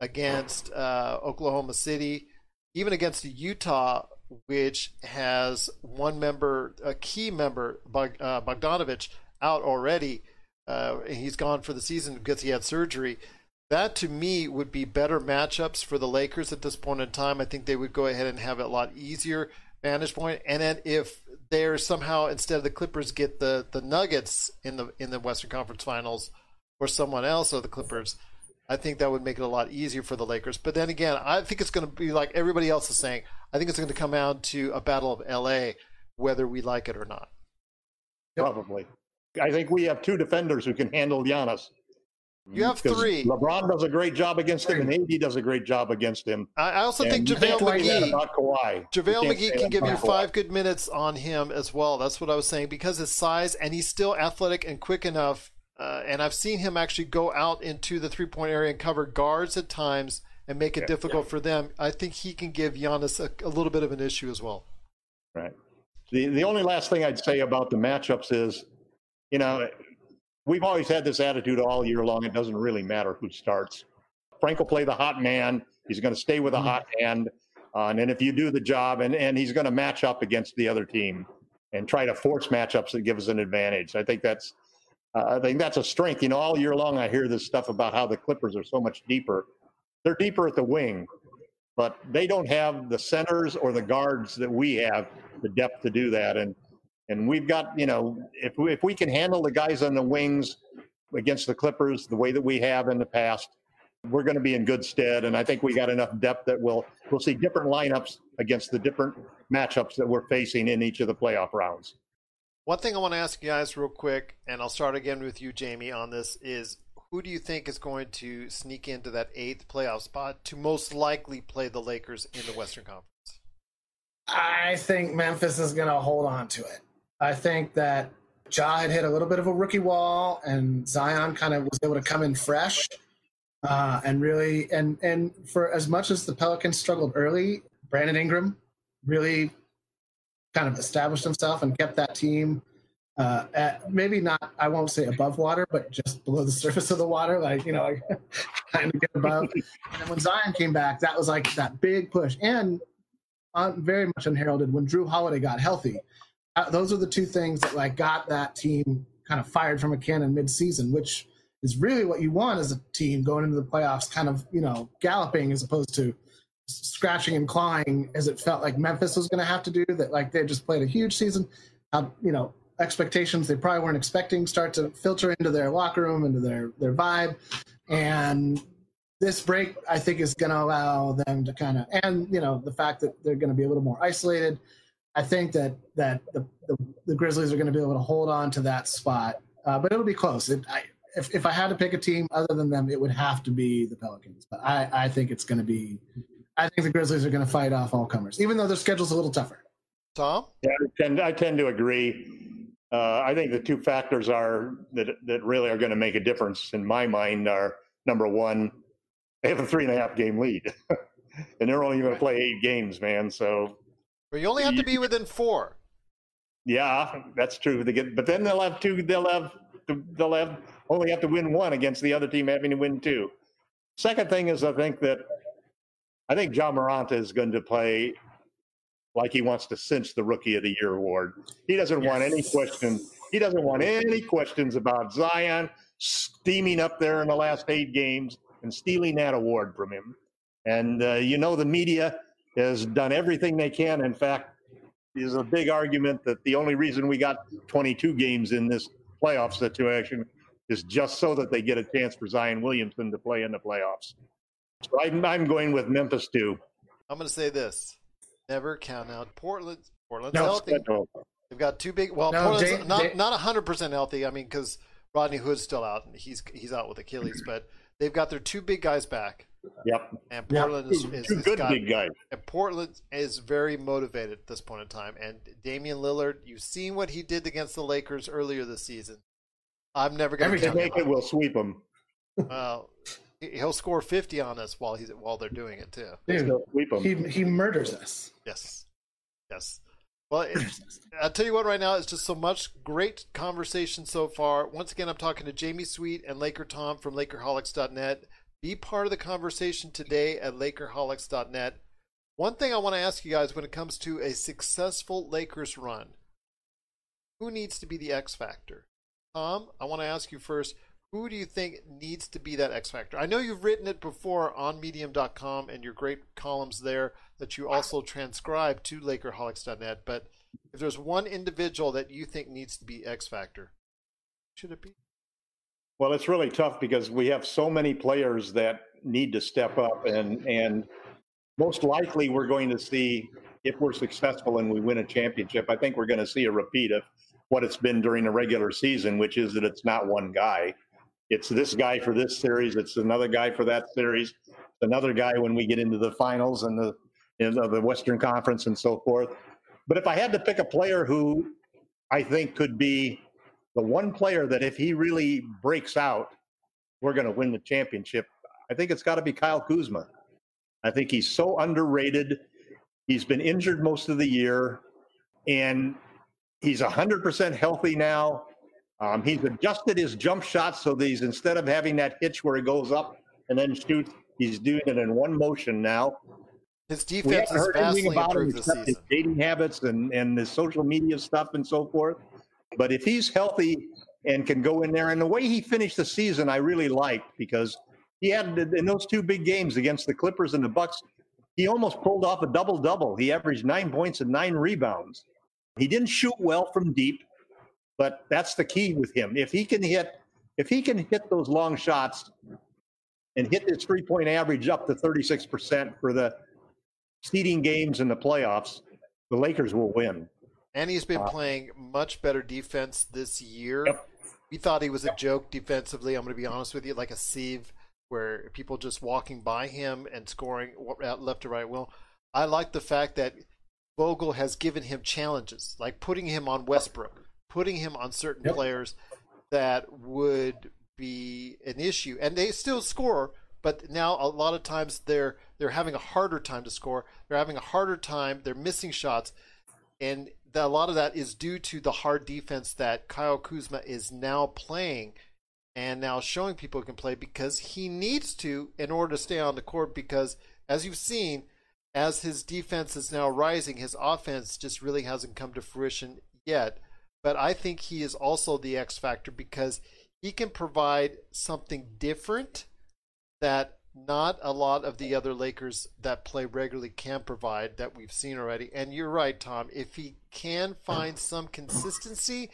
against uh, Oklahoma City, even against Utah, which has one member, a key member, uh, Bogdanovich, out already. Uh, he's gone for the season because he had surgery. That to me would be better matchups for the Lakers at this point in time. I think they would go ahead and have it a lot easier vantage point. And then if they're somehow instead of the Clippers get the, the Nuggets in the in the Western Conference Finals or someone else or the Clippers, I think that would make it a lot easier for the Lakers. But then again, I think it's going to be like everybody else is saying. I think it's going to come down to a battle of LA, whether we like it or not. Probably. I think we have two defenders who can handle Giannis. You have three. LeBron does a great job against him, and AD does a great job against him. I, also think And you JaVale McGee. about Kawhi. JaVale McGee can give you Kawhi. five good minutes on him as well. That's what I was saying because his size and he's still athletic and quick enough. Uh, and I've seen him actually go out into the three point area and cover guards at times and make it difficult for them. I think he can give Giannis a, a little bit of an issue as well. Right. The the only last thing I'd say about the matchups is, you know, we've always had this attitude all year long. It doesn't really matter who starts. Frank will play the hot man. He's going to stay with a Mhm. hot hand, uh, and then if you do the job, and and he's going to match up against the other team. and try to force matchups that give us an advantage. I think that's uh, I think that's a strength. You know, all year long I hear this stuff about how the Clippers are so much deeper. They're deeper at the wing, but they don't have the centers or the guards that we have the depth to do that. And and we've got you know if we, if we can handle the guys on the wings against the Clippers the way that we have in the past, we're going to be in good stead. And I think we got enough depth that we'll we'll see different lineups against the different matchups that we're facing in each of the playoff rounds. One thing I want to ask you guys real quick, and I'll start again with you, Jamie, on this is who do you think is going to sneak into that eighth playoff spot to most likely play the Lakers in the Western Conference? I think Memphis is going to hold on to it. I think that Ja had hit a little bit of a rookie wall, and Zion kind of was able to come in fresh, uh, and really, and and for as much as the Pelicans struggled early, Brandon Ingram really kind of established himself and kept that team uh, at maybe not I won't say above water, but just below the *laughs* surface of the water, like you know, like *laughs* kind get above. and when Zion came back, that was like that big push, and uh, very much unheralded when Jrue Holiday got healthy. Uh, those are the two things that like got that team kind of fired from a cannon mid-season, which is really what you want as a team going into the playoffs, kind of you know galloping as opposed to scratching and clawing as it felt like Memphis was going to have to do. That like they just played a huge season. Uh, you know, expectations they probably weren't expecting start to filter into their locker room, into their their vibe, and this break I think is going to allow them to kind of, and you know, the fact that they're going to be a little more isolated. I think that that the the, the Grizzlies are going to be able to hold on to that spot, uh, but it'll be close. It, I, if if I had to pick a team other than them, it would have to be the Pelicans. But I I think it's going to be I think the Grizzlies are going to fight off all comers, even though their schedule's a little tougher. Tom? Yeah, I tend, I tend to agree. Uh, I think the two factors are that that really are going to make a difference in my mind are number one, they have a three and a half game lead, *laughs* and they're only going to play eight games, man. So, but you only have to be within four. Yeah, that's true. They get, but then they'll have two. They'll have they'll have only have to win one against the other team having to win two. Second thing is, I think that I think John Morant is going to play like he wants to cinch the Rookie of the Year award. He doesn't yes. want any question. He doesn't want any questions about Zion steaming up there in the last eight games and stealing that award from him. And uh, you know the media has done everything they can. In fact, is a big argument that the only reason we got 22 games in this playoff situation is just so that they get a chance for Zion Williamson to play in the playoffs. So I'm, I'm going with Memphis too. I'm going to say this: never count out Portland. Portland's no, healthy. No. They've got two big. Well, no, Portland's Jay, not Jay. not 100 percent healthy. I mean, because Rodney Hood's still out, and he's he's out with Achilles. But they've got their two big guys back. Yep. And Portland yep. is, is, two good got, big guys. And Portland is very motivated at this point in time. And Damian Lillard, you've seen what he did against the Lakers earlier this season. I'm never going to make it. We'll sweep them. Well, he'll score 50 on us while he's while they're doing it too. Dude, he he murders us. Yes, yes. Well, it, I'll tell you what. Right now, it's just so much great conversation so far. Once again, I'm talking to Jamie Sweet and Laker Tom from LakerHolics.net. Be part of the conversation today at LakerHolics.net. One thing I want to ask you guys when it comes to a successful Lakers run, who needs to be the X factor? Tom, I want to ask you first who do you think needs to be that X factor? I know you've written it before on medium.com and your great columns there that you also transcribe to Lakerholics.net, but if there's one individual that you think needs to be X factor, should it be? Well, it's really tough because we have so many players that need to step up and and most likely we're going to see if we're successful and we win a championship, I think we're going to see a repeat of what it's been during the regular season, which is that it's not one guy it's this guy for this series, it's another guy for that series, another guy when we get into the finals and the you know, the Western Conference and so forth. But if I had to pick a player who I think could be the one player that if he really breaks out, we're going to win the championship, I think it's got to be Kyle Kuzma. I think he's so underrated. He's been injured most of the year, and he's 100% healthy now. Um, he's adjusted his jump shot so that he's instead of having that hitch where he goes up and then shoots, he's doing it in one motion now. His defense anything vastly about him improved this except his dating habits and and his social media stuff and so forth. But if he's healthy and can go in there, and the way he finished the season, I really liked because he had in those two big games against the Clippers and the Bucks, he almost pulled off a double double. He averaged nine points and nine rebounds. He didn't shoot well from deep, but that's the key with him. If he can hit, if he can hit those long shots and hit his three point average up to 36% for the seeding games in the playoffs, the Lakers will win. And he's been Uh, playing much better defense this year. Yep. We thought he was a joke defensively. I'm going to be honest with you, like a sieve where people just walking by him and scoring left to right. Well, I like the fact that Vogel has given him challenges, like putting him on Westbrook, putting him on certain Yep. players that would be an issue, and they still score. But now a lot of times they're they're having a harder time to score. They're having a harder time. They're missing shots, and the, a lot of that is due to the hard defense that Kyle Kuzma is now playing and now showing people he can play because he needs to in order to stay on the court because as you've seen as his defense is now rising his offense just really hasn't come to fruition yet. But I think he is also the X factor because he can provide something different that not a lot of the other Lakers that play regularly can provide that we've seen already. And you're right, Tom. If he can find some consistency,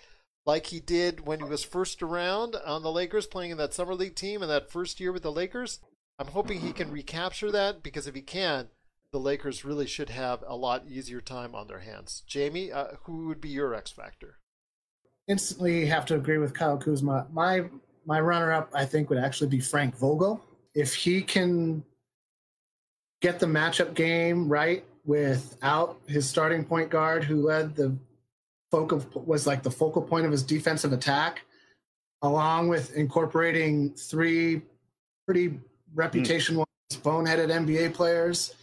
like he did when he was first around on the Lakers, playing in that summer league team in that first year with the Lakers, I'm hoping he can recapture that because if he can, the Lakers really should have a lot easier time on their hands. Jamie, uh, who would be your X factor? instantly have to agree with Kyle Kuzma. My my runner up, I think, would actually be Frank Vogel. If he can get the matchup game right without his starting point guard, who led the focal was like the focal point of his defensive attack, along with incorporating three pretty reputational boneheaded NBA players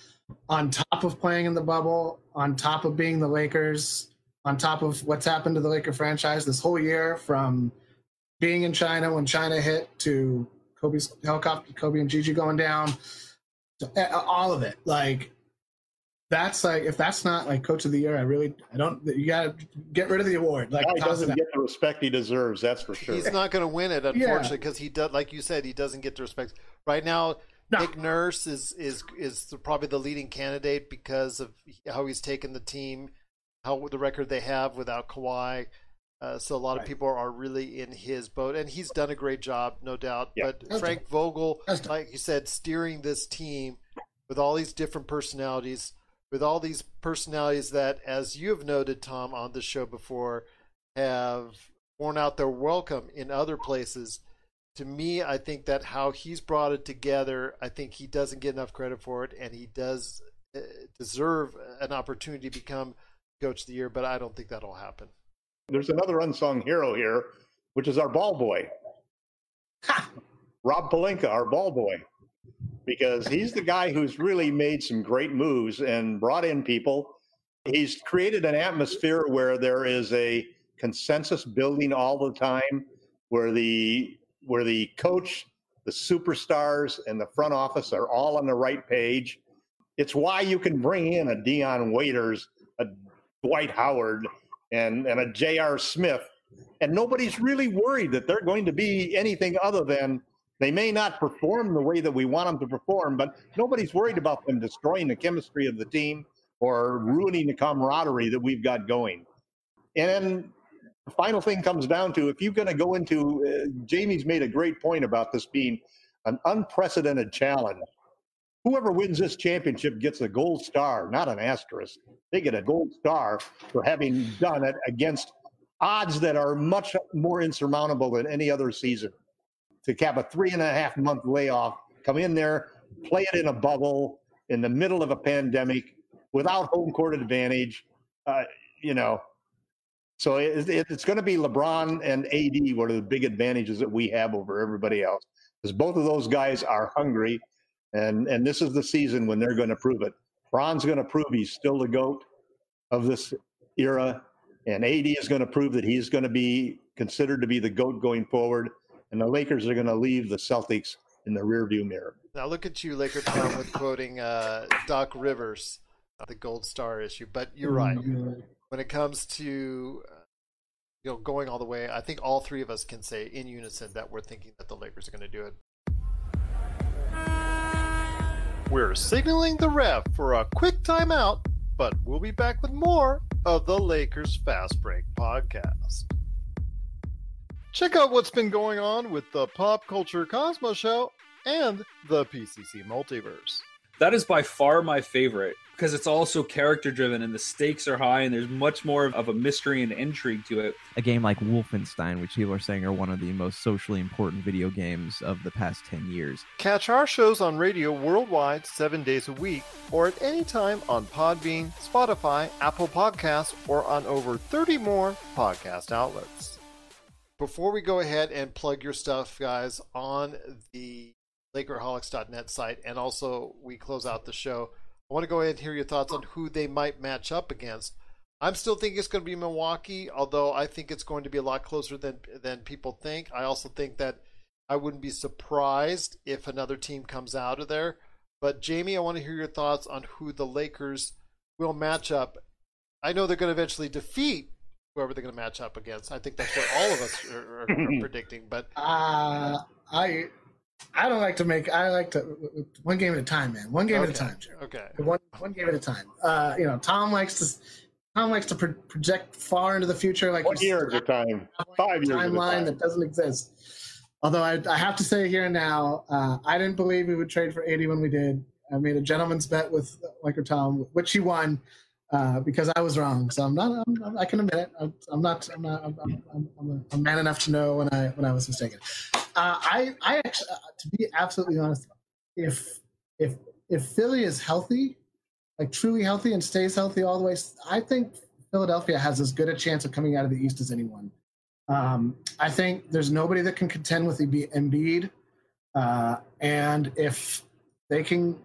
on top of playing in the bubble, on top of being the Lakers, on top of what's happened to the Laker franchise this whole year from being in China when China hit to Kobe's helicopter, Kobe and Gigi going down, to, all of it. Like that's like if that's not like coach of the year, I really I don't. You got to get rid of the award. Like Guy toss doesn't get the respect he deserves. That's for sure. He's not going to win it, unfortunately, because he does, like you said, he doesn't get the respect. Right now, No. Nick Nurse is is is probably the leading candidate because of how he's taken the team, how the record they have without Kawhi. Uh, so a lot of people are really in his boat, and he's done a great job, no doubt. Yeah. but Has Frank Vogel, Has done. like you said, steering this team with all these different personalities, with all these personalities that, as you have noted, Tom, on the show before, have worn out their welcome in other places. To me, I think that how he's brought it together, I think he doesn't get enough credit for it, and he does uh, deserve an opportunity to become coach of the year. But I don't think that'll happen. There's another unsung hero here, which is our ball boy, Rob Pelinka, our ball boy, because he's the guy who's really made some great moves and brought in people. He's created an atmosphere where there is a consensus building all the time, where the where the coach, the superstars, and the front office are all on the right page. It's why you can bring in a Dion Waiters, a Dwight Howard, and, and a J.R. Smith, and nobody's really worried that they're going to be anything other than they may not perform the way that we want them to perform, but nobody's worried about them destroying the chemistry of the team or ruining the camaraderie that we've got going. And then the final thing comes down to if you're going to go into, uh, Jamie's made a great point about this being an unprecedented challenge. Whoever wins this championship gets a gold star, not an asterisk. They get a gold star for having done it against odds that are much more insurmountable than any other season. To cap a three and a half month layoff, come in there, play it in a bubble in the middle of a pandemic without home court advantage, uh, you know. So it, it, it's going to be LeBron and AD, one of the big advantages that we have over everybody else, because both of those guys are hungry, and and this is the season when they're going to prove it. Bron's going to prove he's still the goat of this era, and AD is going to prove that he's going to be considered to be the goat going forward. And the Lakers are going to leave the Celtics in the rearview mirror. Now look at you, Laker Tom, with quoting uh, Doc Rivers, the Gold Star issue. But you're right. When it comes to uh, you know going all the way, I think all three of us can say in unison that we're thinking that the Lakers are going to do it. We're signaling the ref for a quick timeout, but we'll be back with more of the Lakers Fast Break podcast. Check out what's been going on with the Pop Culture Cosmos Show and the PCC Multiverse. That is by far my favorite because it's also character driven and the stakes are high and there's much more of a mystery and intrigue to it. A game like Wolfenstein, which people are saying are one of the most socially important video games of the past 10 years. Catch our shows on radio worldwide seven days a week or at any time on Podbean, Spotify, Apple Podcasts, or on over 30 more podcast outlets. Before we go ahead and plug your stuff, guys, on the Lakerholics.net site, and also we close out the show, I want to go ahead and hear your thoughts on who they might match up against. I'm still thinking it's going to be Milwaukee, although I think it's going to be a lot closer than than people think. I also think that I wouldn't be surprised if another team comes out of there. But Jamie, I want to hear your thoughts on who the Lakers will match up. I know they're going to eventually defeat whoever they're going to match up against. I think that's what all of us are, are, are *laughs* predicting. But uh, I I don't like to make. I like to one game at a time, man. One game okay. at a time. Okay. One one game at a time. Uh, you know, Tom likes to. Tom likes to pro- project far into the future, like one year at a time, five years timeline that doesn't exist. Although I, I, have to say here and now, uh, I didn't believe we would trade for AD when we did. I made a gentleman's bet with Laker Tom, which he won uh, because I was wrong. So I'm not. I'm, i can admit it. I'm, I'm not. I'm not. I'm, I'm, I'm, a, man enough to know when I when I was mistaken. Uh, I I actually, uh, to be absolutely honest, if if if Philly is healthy, like truly healthy and stays healthy all the way, I think Philadelphia has as good a chance of coming out of the East as anyone. Um, I think there's nobody that can contend with Embiid, uh, and if they can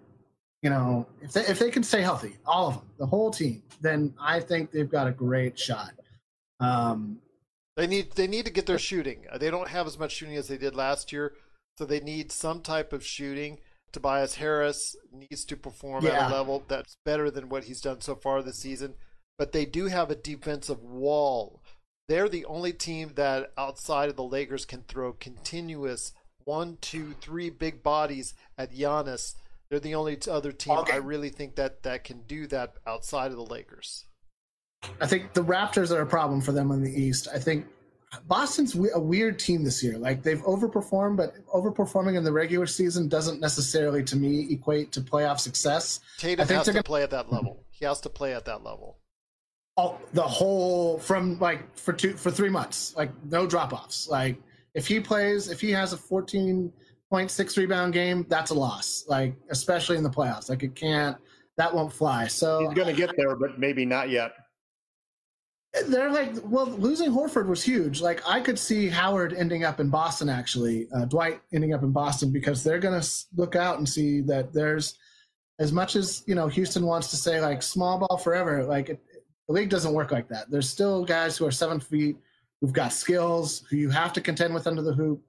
you know, if they, if they can stay healthy, all of them, the whole team, then I think they've got a great shot. Um, they need they need to get their shooting. Uh, they don't have as much shooting as they did last year, so they need some type of shooting. Tobias Harris needs to perform yeah. at a level that's better than what he's done so far this season. But they do have a defensive wall. They're the only team that outside of the Lakers can throw continuous one, two, three big bodies at Giannis they're the only other team okay. I really think that that can do that outside of the Lakers. I think the Raptors are a problem for them in the East. I think Boston's a weird team this year. Like they've overperformed, but overperforming in the regular season doesn't necessarily, to me, equate to playoff success. Tatum has to gonna... play at that level. He has to play at that level. Oh, the whole from like for two for three months, like no drop offs. Like if he plays, if he has a fourteen point six rebound game, that's a loss. Like especially in the playoffs, like it can't. That won't fly. So he's going to get there, but maybe not yet. They're like, well, losing Horford was huge. Like I could see Howard ending up in Boston, actually, uh, Dwight ending up in Boston because they're going to look out and see that there's as much as you know Houston wants to say like small ball forever. Like it, the league doesn't work like that. There's still guys who are seven feet who've got skills who you have to contend with under the hoop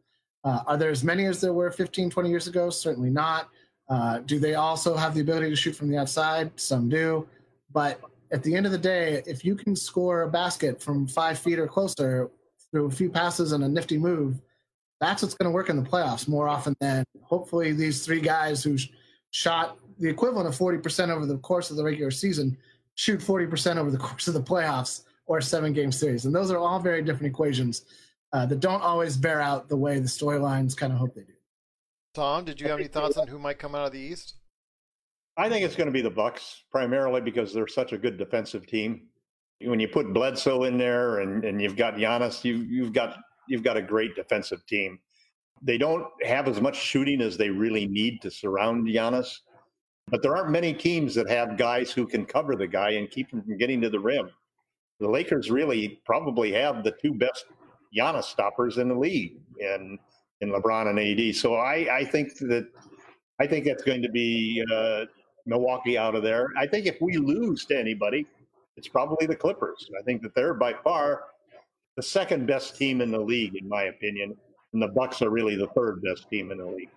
uh, are there as many as there were 15, 20 years ago? Certainly not. Uh, do they also have the ability to shoot from the outside? Some do. But at the end of the day, if you can score a basket from five feet or closer through a few passes and a nifty move, that's what's going to work in the playoffs more often than hopefully these three guys who shot the equivalent of 40% over the course of the regular season shoot 40% over the *laughs* course of the playoffs or seven game series. And those are all very different equations uh, that don't always bear out the way the storylines kind of hope they do. Tom, did you have any thoughts on who might come out of the East? I think it's going to be the Bucks primarily because they're such a good defensive team. When you put Bledsoe in there and, and you've got Giannis, you you've got you've got a great defensive team. They don't have as much shooting as they really need to surround Giannis, but there aren't many teams that have guys who can cover the guy and keep him from getting to the rim. The Lakers really probably have the two best Giannis stoppers in the league and in LeBron and AD. So I, I think that I think that's going to be uh, Milwaukee out of there. I think if we lose to anybody, it's probably the Clippers. I think that they're by far the second best team in the league, in my opinion, and the Bucks are really the third best team in the league.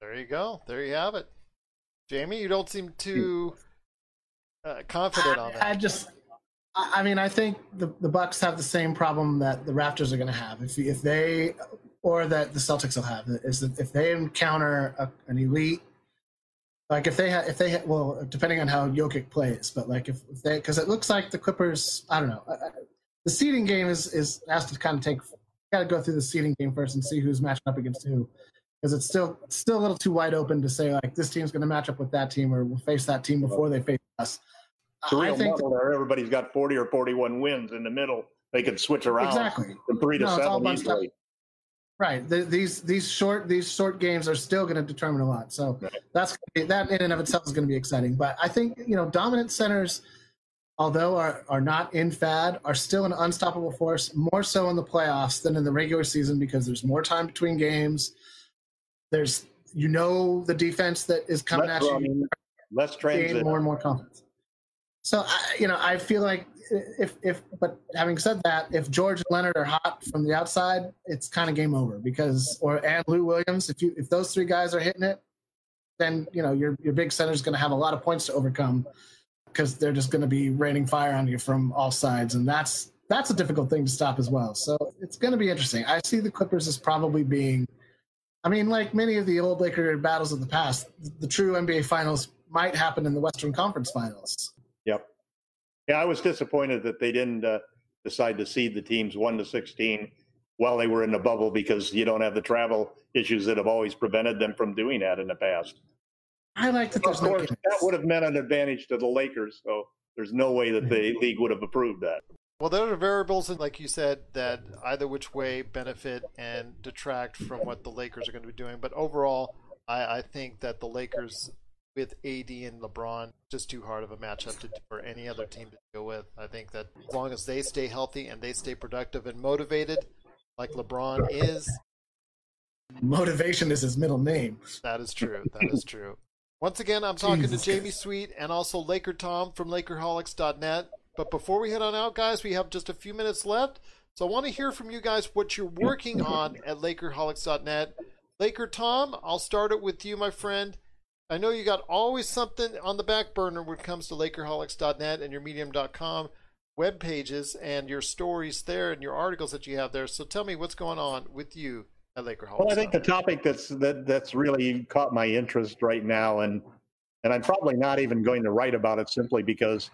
There you go. There you have it. Jamie, you don't seem too uh, confident on that. I just, I I mean, I think the the Bucks have the same problem that the Raptors are going to have if if they or that the Celtics will have is that if they encounter a, an elite, like if they ha if they ha- well, depending on how Jokic plays, but like if, if they because it looks like the Clippers, I don't know, I, I, the seeding game is is has to kind of take got to go through the seeding game first and see who's matching up against who. Because it's still still a little too wide open to say like this team's going to match up with that team or we'll face that team before they face us. A I real think there. Everybody's got 40 or 41 wins in the middle. They could switch around Exactly. from three to No, seven easily. Right. The, these these short these short games are still going to determine a lot. So Right. that's gonna be, that in and of itself is going to be exciting. But I think you know dominant centers, although are are not in fad, are still an unstoppable force. More so in the playoffs than in the regular season because there's more time between games. There's you know the defense that is coming Less at you. less gain more and more confidence. So I, you know, I feel like if if but having said that, if George and Leonard are hot from the outside, it's kind of game over because or and Lou Williams, if you if those three guys are hitting it, then you know your your big center is going to have a lot of points to overcome because they're just going to be raining fire on you from all sides, and that's that's a difficult thing to stop as well. So it's going to be interesting. I see the Clippers as probably being, I mean, like many of the old Laker battles of the past, the true NBA Finals might happen in the Western Conference Finals. Yep. Yeah, I was disappointed that they didn't uh, decide to seed the teams one to sixteen while they were in the bubble because you don't have the travel issues that have always prevented them from doing that in the past. I like that Of there's no course, games. that would have meant an advantage to the Lakers. So there's no way that the league would have approved that. Well, there are variables, and like you said, that either which way benefit and detract from what the Lakers are going to be doing. But overall, I, I think that the Lakers with AD and LeBron just too hard of a matchup to, for any other team to deal with. I think that as long as they stay healthy and they stay productive and motivated, like LeBron is, Motivation is his middle name. that is true. That is true. Once again, I'm talking Jesus to Jamie. Sweet and also Laker Tom from LakerHolics.net. But before we head on out, guys, we have just a few minutes left. So I want to hear from you guys what you're working on at LakerHolics.net. Laker Tom, I'll start it with you, my friend. I know you got always something on the back burner when it comes to LakerHolics.net and your Medium.com web pages and your stories there and your articles that you have there. So tell me what's going on with you at LakerHolics. Well, I think the topic that's that that's really caught my interest right now, and and I'm probably not even going to write about it simply because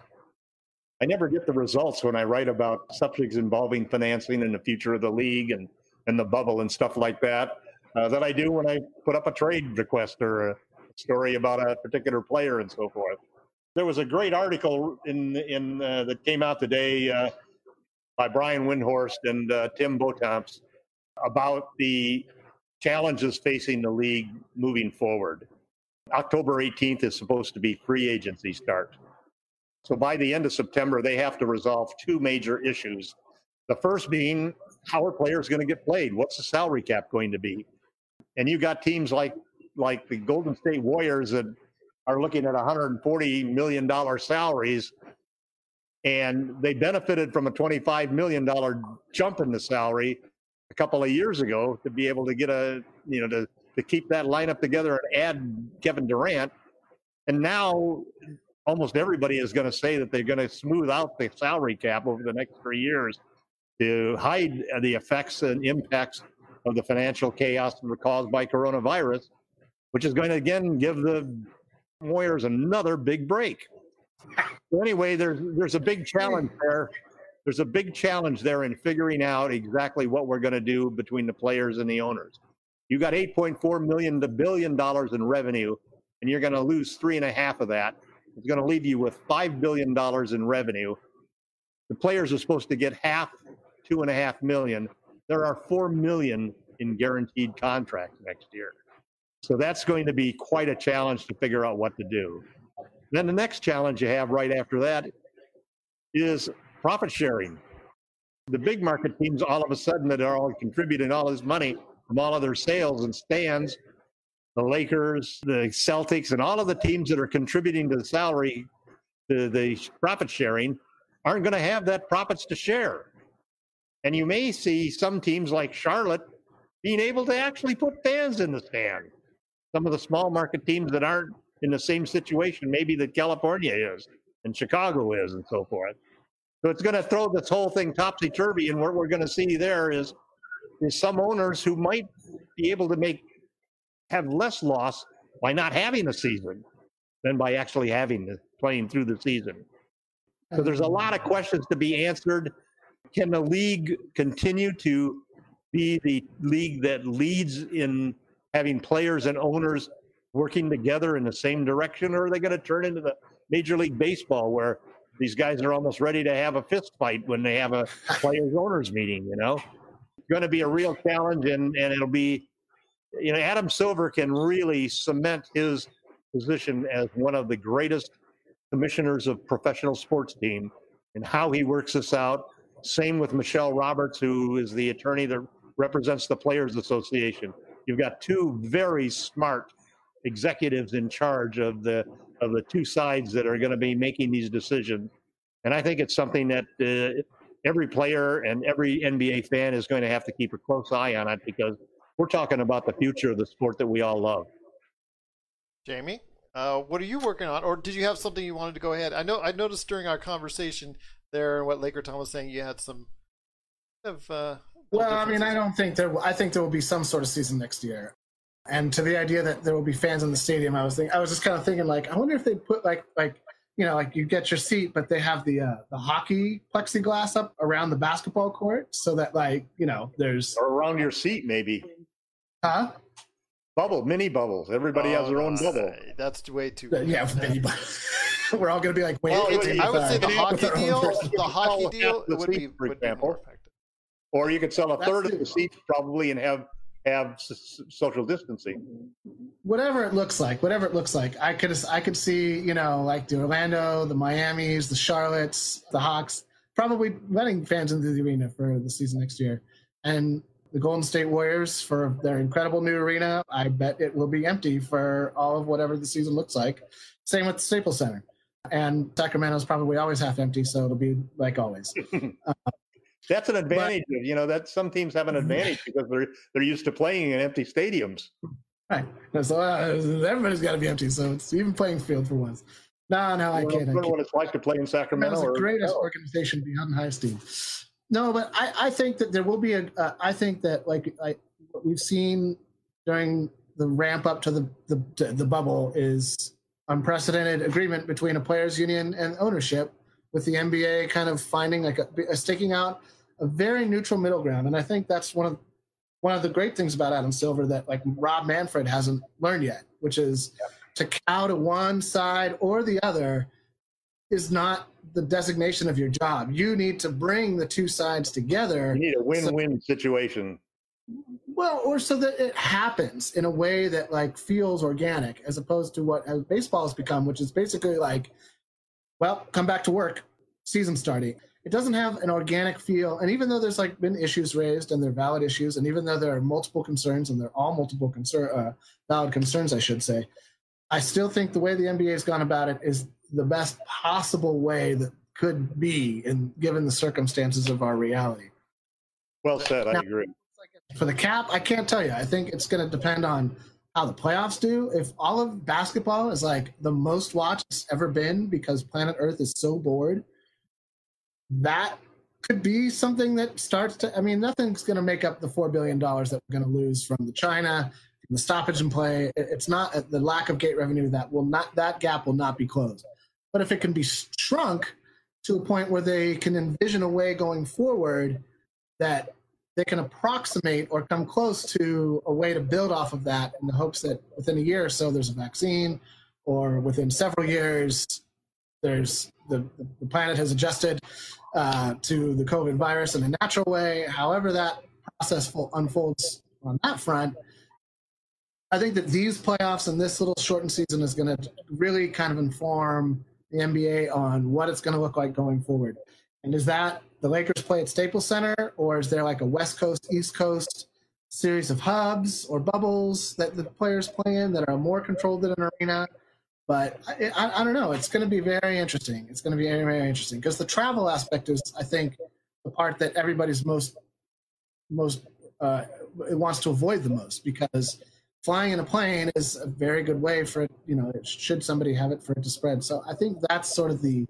I never get the results when I write about subjects involving financing and the future of the league and and the bubble and stuff like that uh, that I do when I put up a trade request or a story about a particular player and so forth. There was a great article in in uh, that came out today uh, by Brian Windhorst and uh, Tim Bontemps about the challenges facing the league moving forward. October 18th is supposed to be free agency start. So by the end of September, they have to resolve two major issues. The first being how are players going to get played? What's the salary cap going to be? And you've got teams like like the Golden State Warriors that are looking at 140 million dollar salaries and they benefited from a 25 million dollar jump in the salary a couple of years ago to be able to get a you know to to keep that lineup together and add Kevin Durant. And now almost everybody is going to say that they're going to smooth out the salary cap over the next three years to hide the effects and impacts of the financial chaos caused by coronavirus, which is going to again give the Warriors another big break. So anyway, there's there's a big challenge there. There's a big challenge there in figuring out exactly what we're going to do between the players and the owners. You got 8.4 million to billion dollars in revenue, and you're going to lose three and a half of that. It's going to leave you with five billion dollars in revenue. The players are supposed to get half, two and a half million. There are four million in guaranteed contracts next year. So that's going to be quite a challenge to figure out what to do. Then the next challenge you have right after that is profit sharing. The big market teams all of a sudden that are all contributing all this money from all of their sales and stands, the Lakers, the Celtics, and all of the teams that are contributing to the salary, to the profit sharing, aren't going to have that profits to share. And you may see some teams like Charlotte being able to actually put fans in the stand. Some of the small market teams that aren't in the same situation, maybe that California is and Chicago is, and so forth. So it's going to throw this whole thing topsy turvy. And what we're going to see there is, is some owners who might be able to make have less loss by not having a season than by actually having the playing through the season. So there's a lot of questions to be answered. Can the league continue to be the league that leads in having players and owners working together in the same direction, or are they going to turn into the Major League Baseball where these guys are almost ready to have a fist fight when they have a *laughs* players owners meeting? You know, it's going to be a real challenge, and and it'll be, you know, Adam Silver can really cement his position as one of the greatest commissioners of professional sports team and how he works this out. Same with Michele Roberts, who is the attorney that represents the Players Association. You've got two very smart executives in charge of the of the two sides that are going to be making these decisions. And I think it's something that uh, every player and every NBA fan is going to have to keep a close eye on it because we're talking about the future of the sport that we all love. Jamie, uh, what are you working on, or did you have something you wanted to go ahead? I know I noticed during our conversation there, what Laker Tom was saying, you had some of. Uh, well, I mean, I don't think there. I think there will be some sort of season next year. And to the idea that there will be fans in the stadium, I was thinking, I was just kind of thinking, like, I wonder if they put like like you know, like you get your seat, but they have the uh, the hockey plexiglass up around the basketball court, so that like you know, there's or around your seat maybe. Huh? Bubble, mini bubbles. Everybody oh, has their own bubble. That's way too. Yeah, mini bubbles. *laughs* We're all going to be like, wait. Well, I would say the hockey deal. The *laughs* hockey deal would be, for would example. Be more effective. Or you could sell a third of the seats probably and have have s- social distancing. Whatever it looks like, whatever it looks like, I could I could see you know like the Orlando, the Miami's, the Charlottes, the Hawks, probably letting fans into the arena for the season next year, and the Golden State Warriors for their incredible new arena. I bet it will be empty for all of whatever the season looks like. Same with the Staples Center. And Sacramento's probably always half empty, so it'll be like always. uh, *laughs* that's an advantage. But, you know that some teams have an advantage because they're they're used to playing in empty stadiums. Right. So uh, everybody's got to be empty. So it's even playing field for once. No, no, I can't. I can't. what it's like to play in Sacramento. That's the greatest or, organization beyond high steam. No, but I, I think that there will be a. Uh, I think that like I, what we've seen during the ramp up to the the, the bubble is unprecedented agreement between a players union and ownership, with the NBA kind of finding like a, a staking out a very neutral middle ground. And I think that's one of one of the great things about Adam Silver that like Rob Manfred hasn't learned yet, which is yep. to cow to one side or the other is not the designation of your job. You need to bring the two sides together. You need a win-win so, situation. Well, or so that it happens in a way that like feels organic, as opposed to what baseball has become, which is basically like, well, come back to work, season starting it doesn't have an organic feel. And even though there's like been issues raised and they're valid issues, and even though there are multiple concerns and they're all multiple concern, uh, valid concerns, I should say, I still think the way the NBA has gone about it is the best possible way that could be, in given the circumstances of our reality. Well said. Now, I agree. For the cap, I can't tell you. I think it's going to depend on how the playoffs do. If all of basketball is like the most watched it's ever been because planet Earth is so bored that could be something that starts to. I mean, nothing's going to make up the four billion dollars that we're going to lose from the China, from the stoppage and play. It's not uh, the lack of gate revenue that will not that gap will not be closed. But if it can be shrunk to a point where they can envision a way going forward that they can approximate or come close to a way to build off of that in the hopes that within a year or so there's a vaccine or within several years there's the, the planet has adjusted uh, to the COVID virus in a natural way. However, that process unfolds on that front, I think that these playoffs and this little shortened season is going to really kind of inform the NBA on what it's going to look like going forward. And is that the Lakers play at Staples Center, or is there like a West Coast, East Coast series of hubs or bubbles that the players play in that are more controlled than an arena? But I, I, I don't know. It's going to be very interesting. It's going to be very, very interesting because the travel aspect is, I think, the part that everybody's most most uh, it wants to avoid the most because flying in a plane is a very good way for it. You know, should somebody have it for it to spread. So I think that's sort of the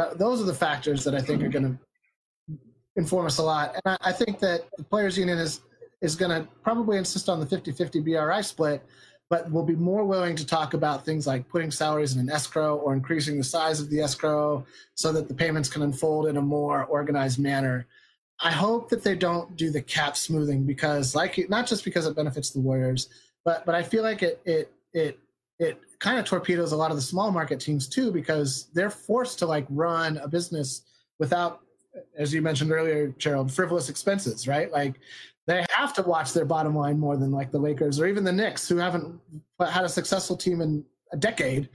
that, those are the factors that I think are going to inform us a lot. And I, I think that the players union is is going to probably insist on the 50-50 BRI split, but will be more willing to talk about things like putting salaries in an escrow or increasing the size of the escrow so that the payments can unfold in a more organized manner. I hope that they don't do the cap smoothing because, like, not just because it benefits the Warriors, but but I feel like it it it it kind of torpedoes a lot of the small market teams too because they're forced to like run a business without, as you mentioned earlier, Gerald, frivolous expenses, right? Like they have to watch their bottom line more than like the Lakers or even the Knicks, who haven't had a successful team in a decade,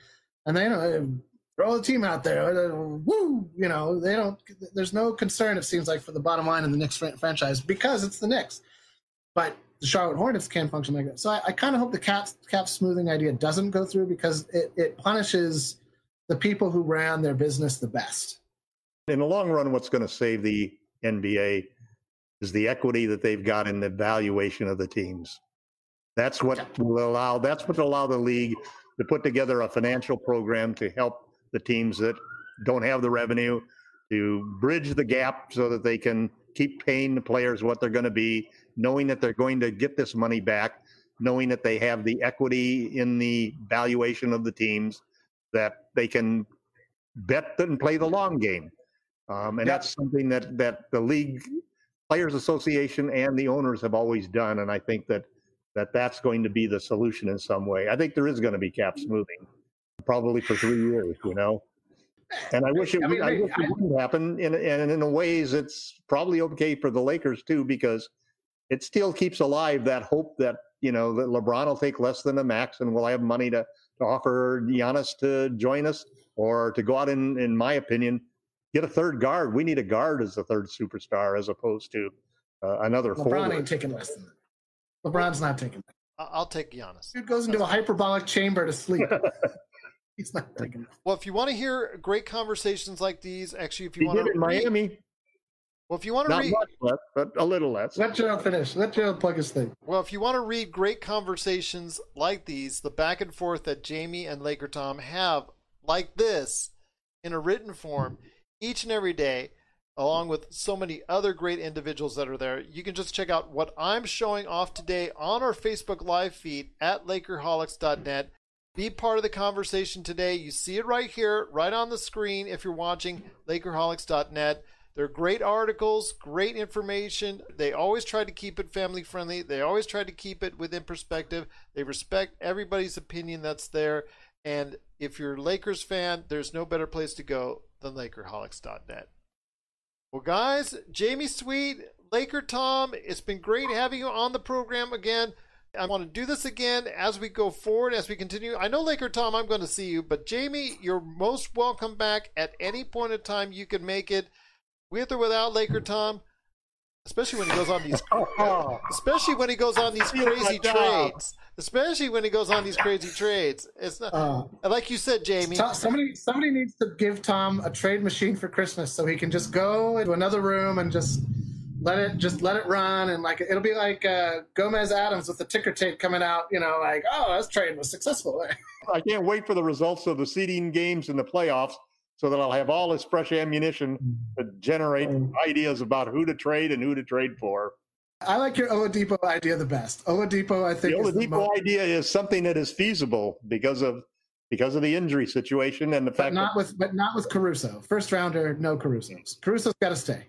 and they know uh, throw the team out there, uh, woo, you know they don't. There's no concern it seems like for the bottom line in the Knicks franchise because it's the Knicks, but the Charlotte Hornets can function like that. So I, I kind of hope the cap cap smoothing idea doesn't go through because it, it punishes the people who ran their business the best. In the long run, what's going to save the NBA is the equity that they've got in the valuation of the teams. That's what will allow. That's what will allow the league to put together a financial program to help the teams that don't have the revenue to bridge the gap so that they can keep paying the players what they're going to be, knowing that they're going to get this money back, knowing that they have the equity in the valuation of the teams, that they can bet and play the long game. Um, and that's something that that the league players association and the owners have always done and i think that that that's going to be the solution in some way. I think there is going to be cap smoothing probably for three years you know? And i wish it, I mean, I wish it wouldn't happen in, and in a ways it's probably okay for the lakers too because it still keeps alive that hope that you know that lebron will take less than a max and we'll have money to, to offer Giannis to join us or to go out in in my opinion get a third guard. We need a guard as a third superstar as opposed to uh, another. LeBron forward. ain't taking less than that. LeBron's not taking that. I'll take Giannis. Dude goes into a hyperbolic chamber to sleep. *laughs* He's not taking that. Well, if you want to hear great conversations like these, actually, if you he want to in Miami. Well, if you want to Not read, much less, but a little less. Let Gerald finish. Let Gerald plug his thing. Well, if you want to read great conversations like these, the back and forth that Jamie and Laker Tom have, like this, in a written form, each and every day, along with so many other great individuals that are there. You can just check out what I'm showing off today on our Facebook Live feed at Lakerholics.net. Be part of the conversation today. You see it right here, right on the screen if you're watching Lakerholics.net. They're great articles, great information. They always try to keep it family friendly. They always try to keep it within perspective. They respect everybody's opinion that's there. And if you're a Lakers fan, there's no better place to go than Lakerholics.net. Well, guys, Jamie Sweet, Laker Tom, it's been great having you on the program again. I want to do this again as we go forward, as we continue. I know, Laker Tom, I'm going to see you, but Jamie, you're most welcome back at any point in time you can make it, with or without Laker Tom. Especially when he goes on these, *laughs* especially when he goes on these crazy trades especially when he goes on these crazy trades. It's not uh, like you said, Jamie. Somebody, somebody needs to give Tom a trade machine for Christmas so he can just go into another room and just let it just let it run and like it'll be like uh, Gomez Addams with the ticker tape coming out. You know, like oh, this trade was successful. *laughs* I can't wait for the results of the seeding games in the playoffs so that I'll have all this fresh ammunition to generate mm. ideas about who to trade and who to trade for. I like your Oladipo idea the best. Oladipo, I think the Oladipo the idea is something that is feasible because of because of the injury situation and the but fact not that, with but not with Caruso. First rounder, no Caruso. Caruso's got to stay.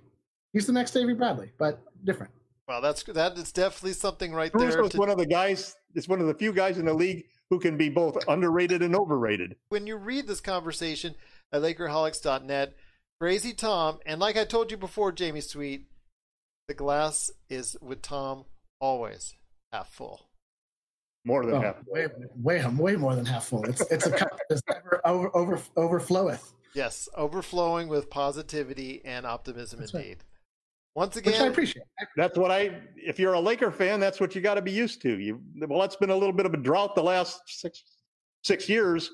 He's the next Avery Bradley, but different. Well, that's that is definitely something right there. there. is one of the guys. It's one of the few guys in the league who can be both underrated and overrated. When you read this conversation at Lakerholics.net, Crazy Tom, and like I told you before, Jamie Sweet, the glass is with Tom always half full. More than oh, half. Way, way, way more than half full. It's it's a cup that never over, over overfloweth. Yes, overflowing with positivity and optimism that's indeed. Right. Once again, Which I appreciate. That's what I. If you're a Laker fan, that's what you got to be used to. You well, it's been a little bit of a drought the last six six years.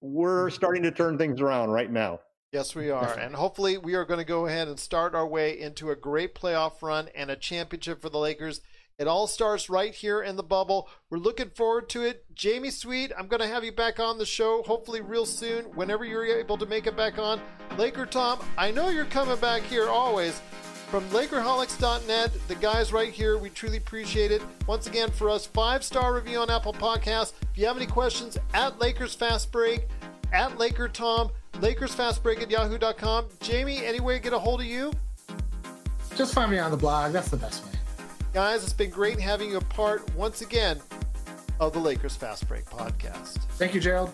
We're starting to turn things around right now. Yes, we are. And hopefully, we are going to go ahead and start our way into a great playoff run and a championship for the Lakers. It all starts right here in the bubble. We're looking forward to it. Jamie Sweet, I'm going to have you back on the show hopefully real soon, whenever you're able to make it back on. Laker Tom, I know you're coming back here always. From Lakerholics.net, the guys right here, we truly appreciate it. Once again, for us, five star review on Apple Podcasts. If you have any questions, at Lakers Fast Break, at Laker Tom, Lakers Fast Break at yahoo.com. Jamie, any way to get a hold of you? Just find me on the blog. That's the best way. Guys, it's been great having you a part once again of the Lakers Fast Break podcast. Thank you, Gerald.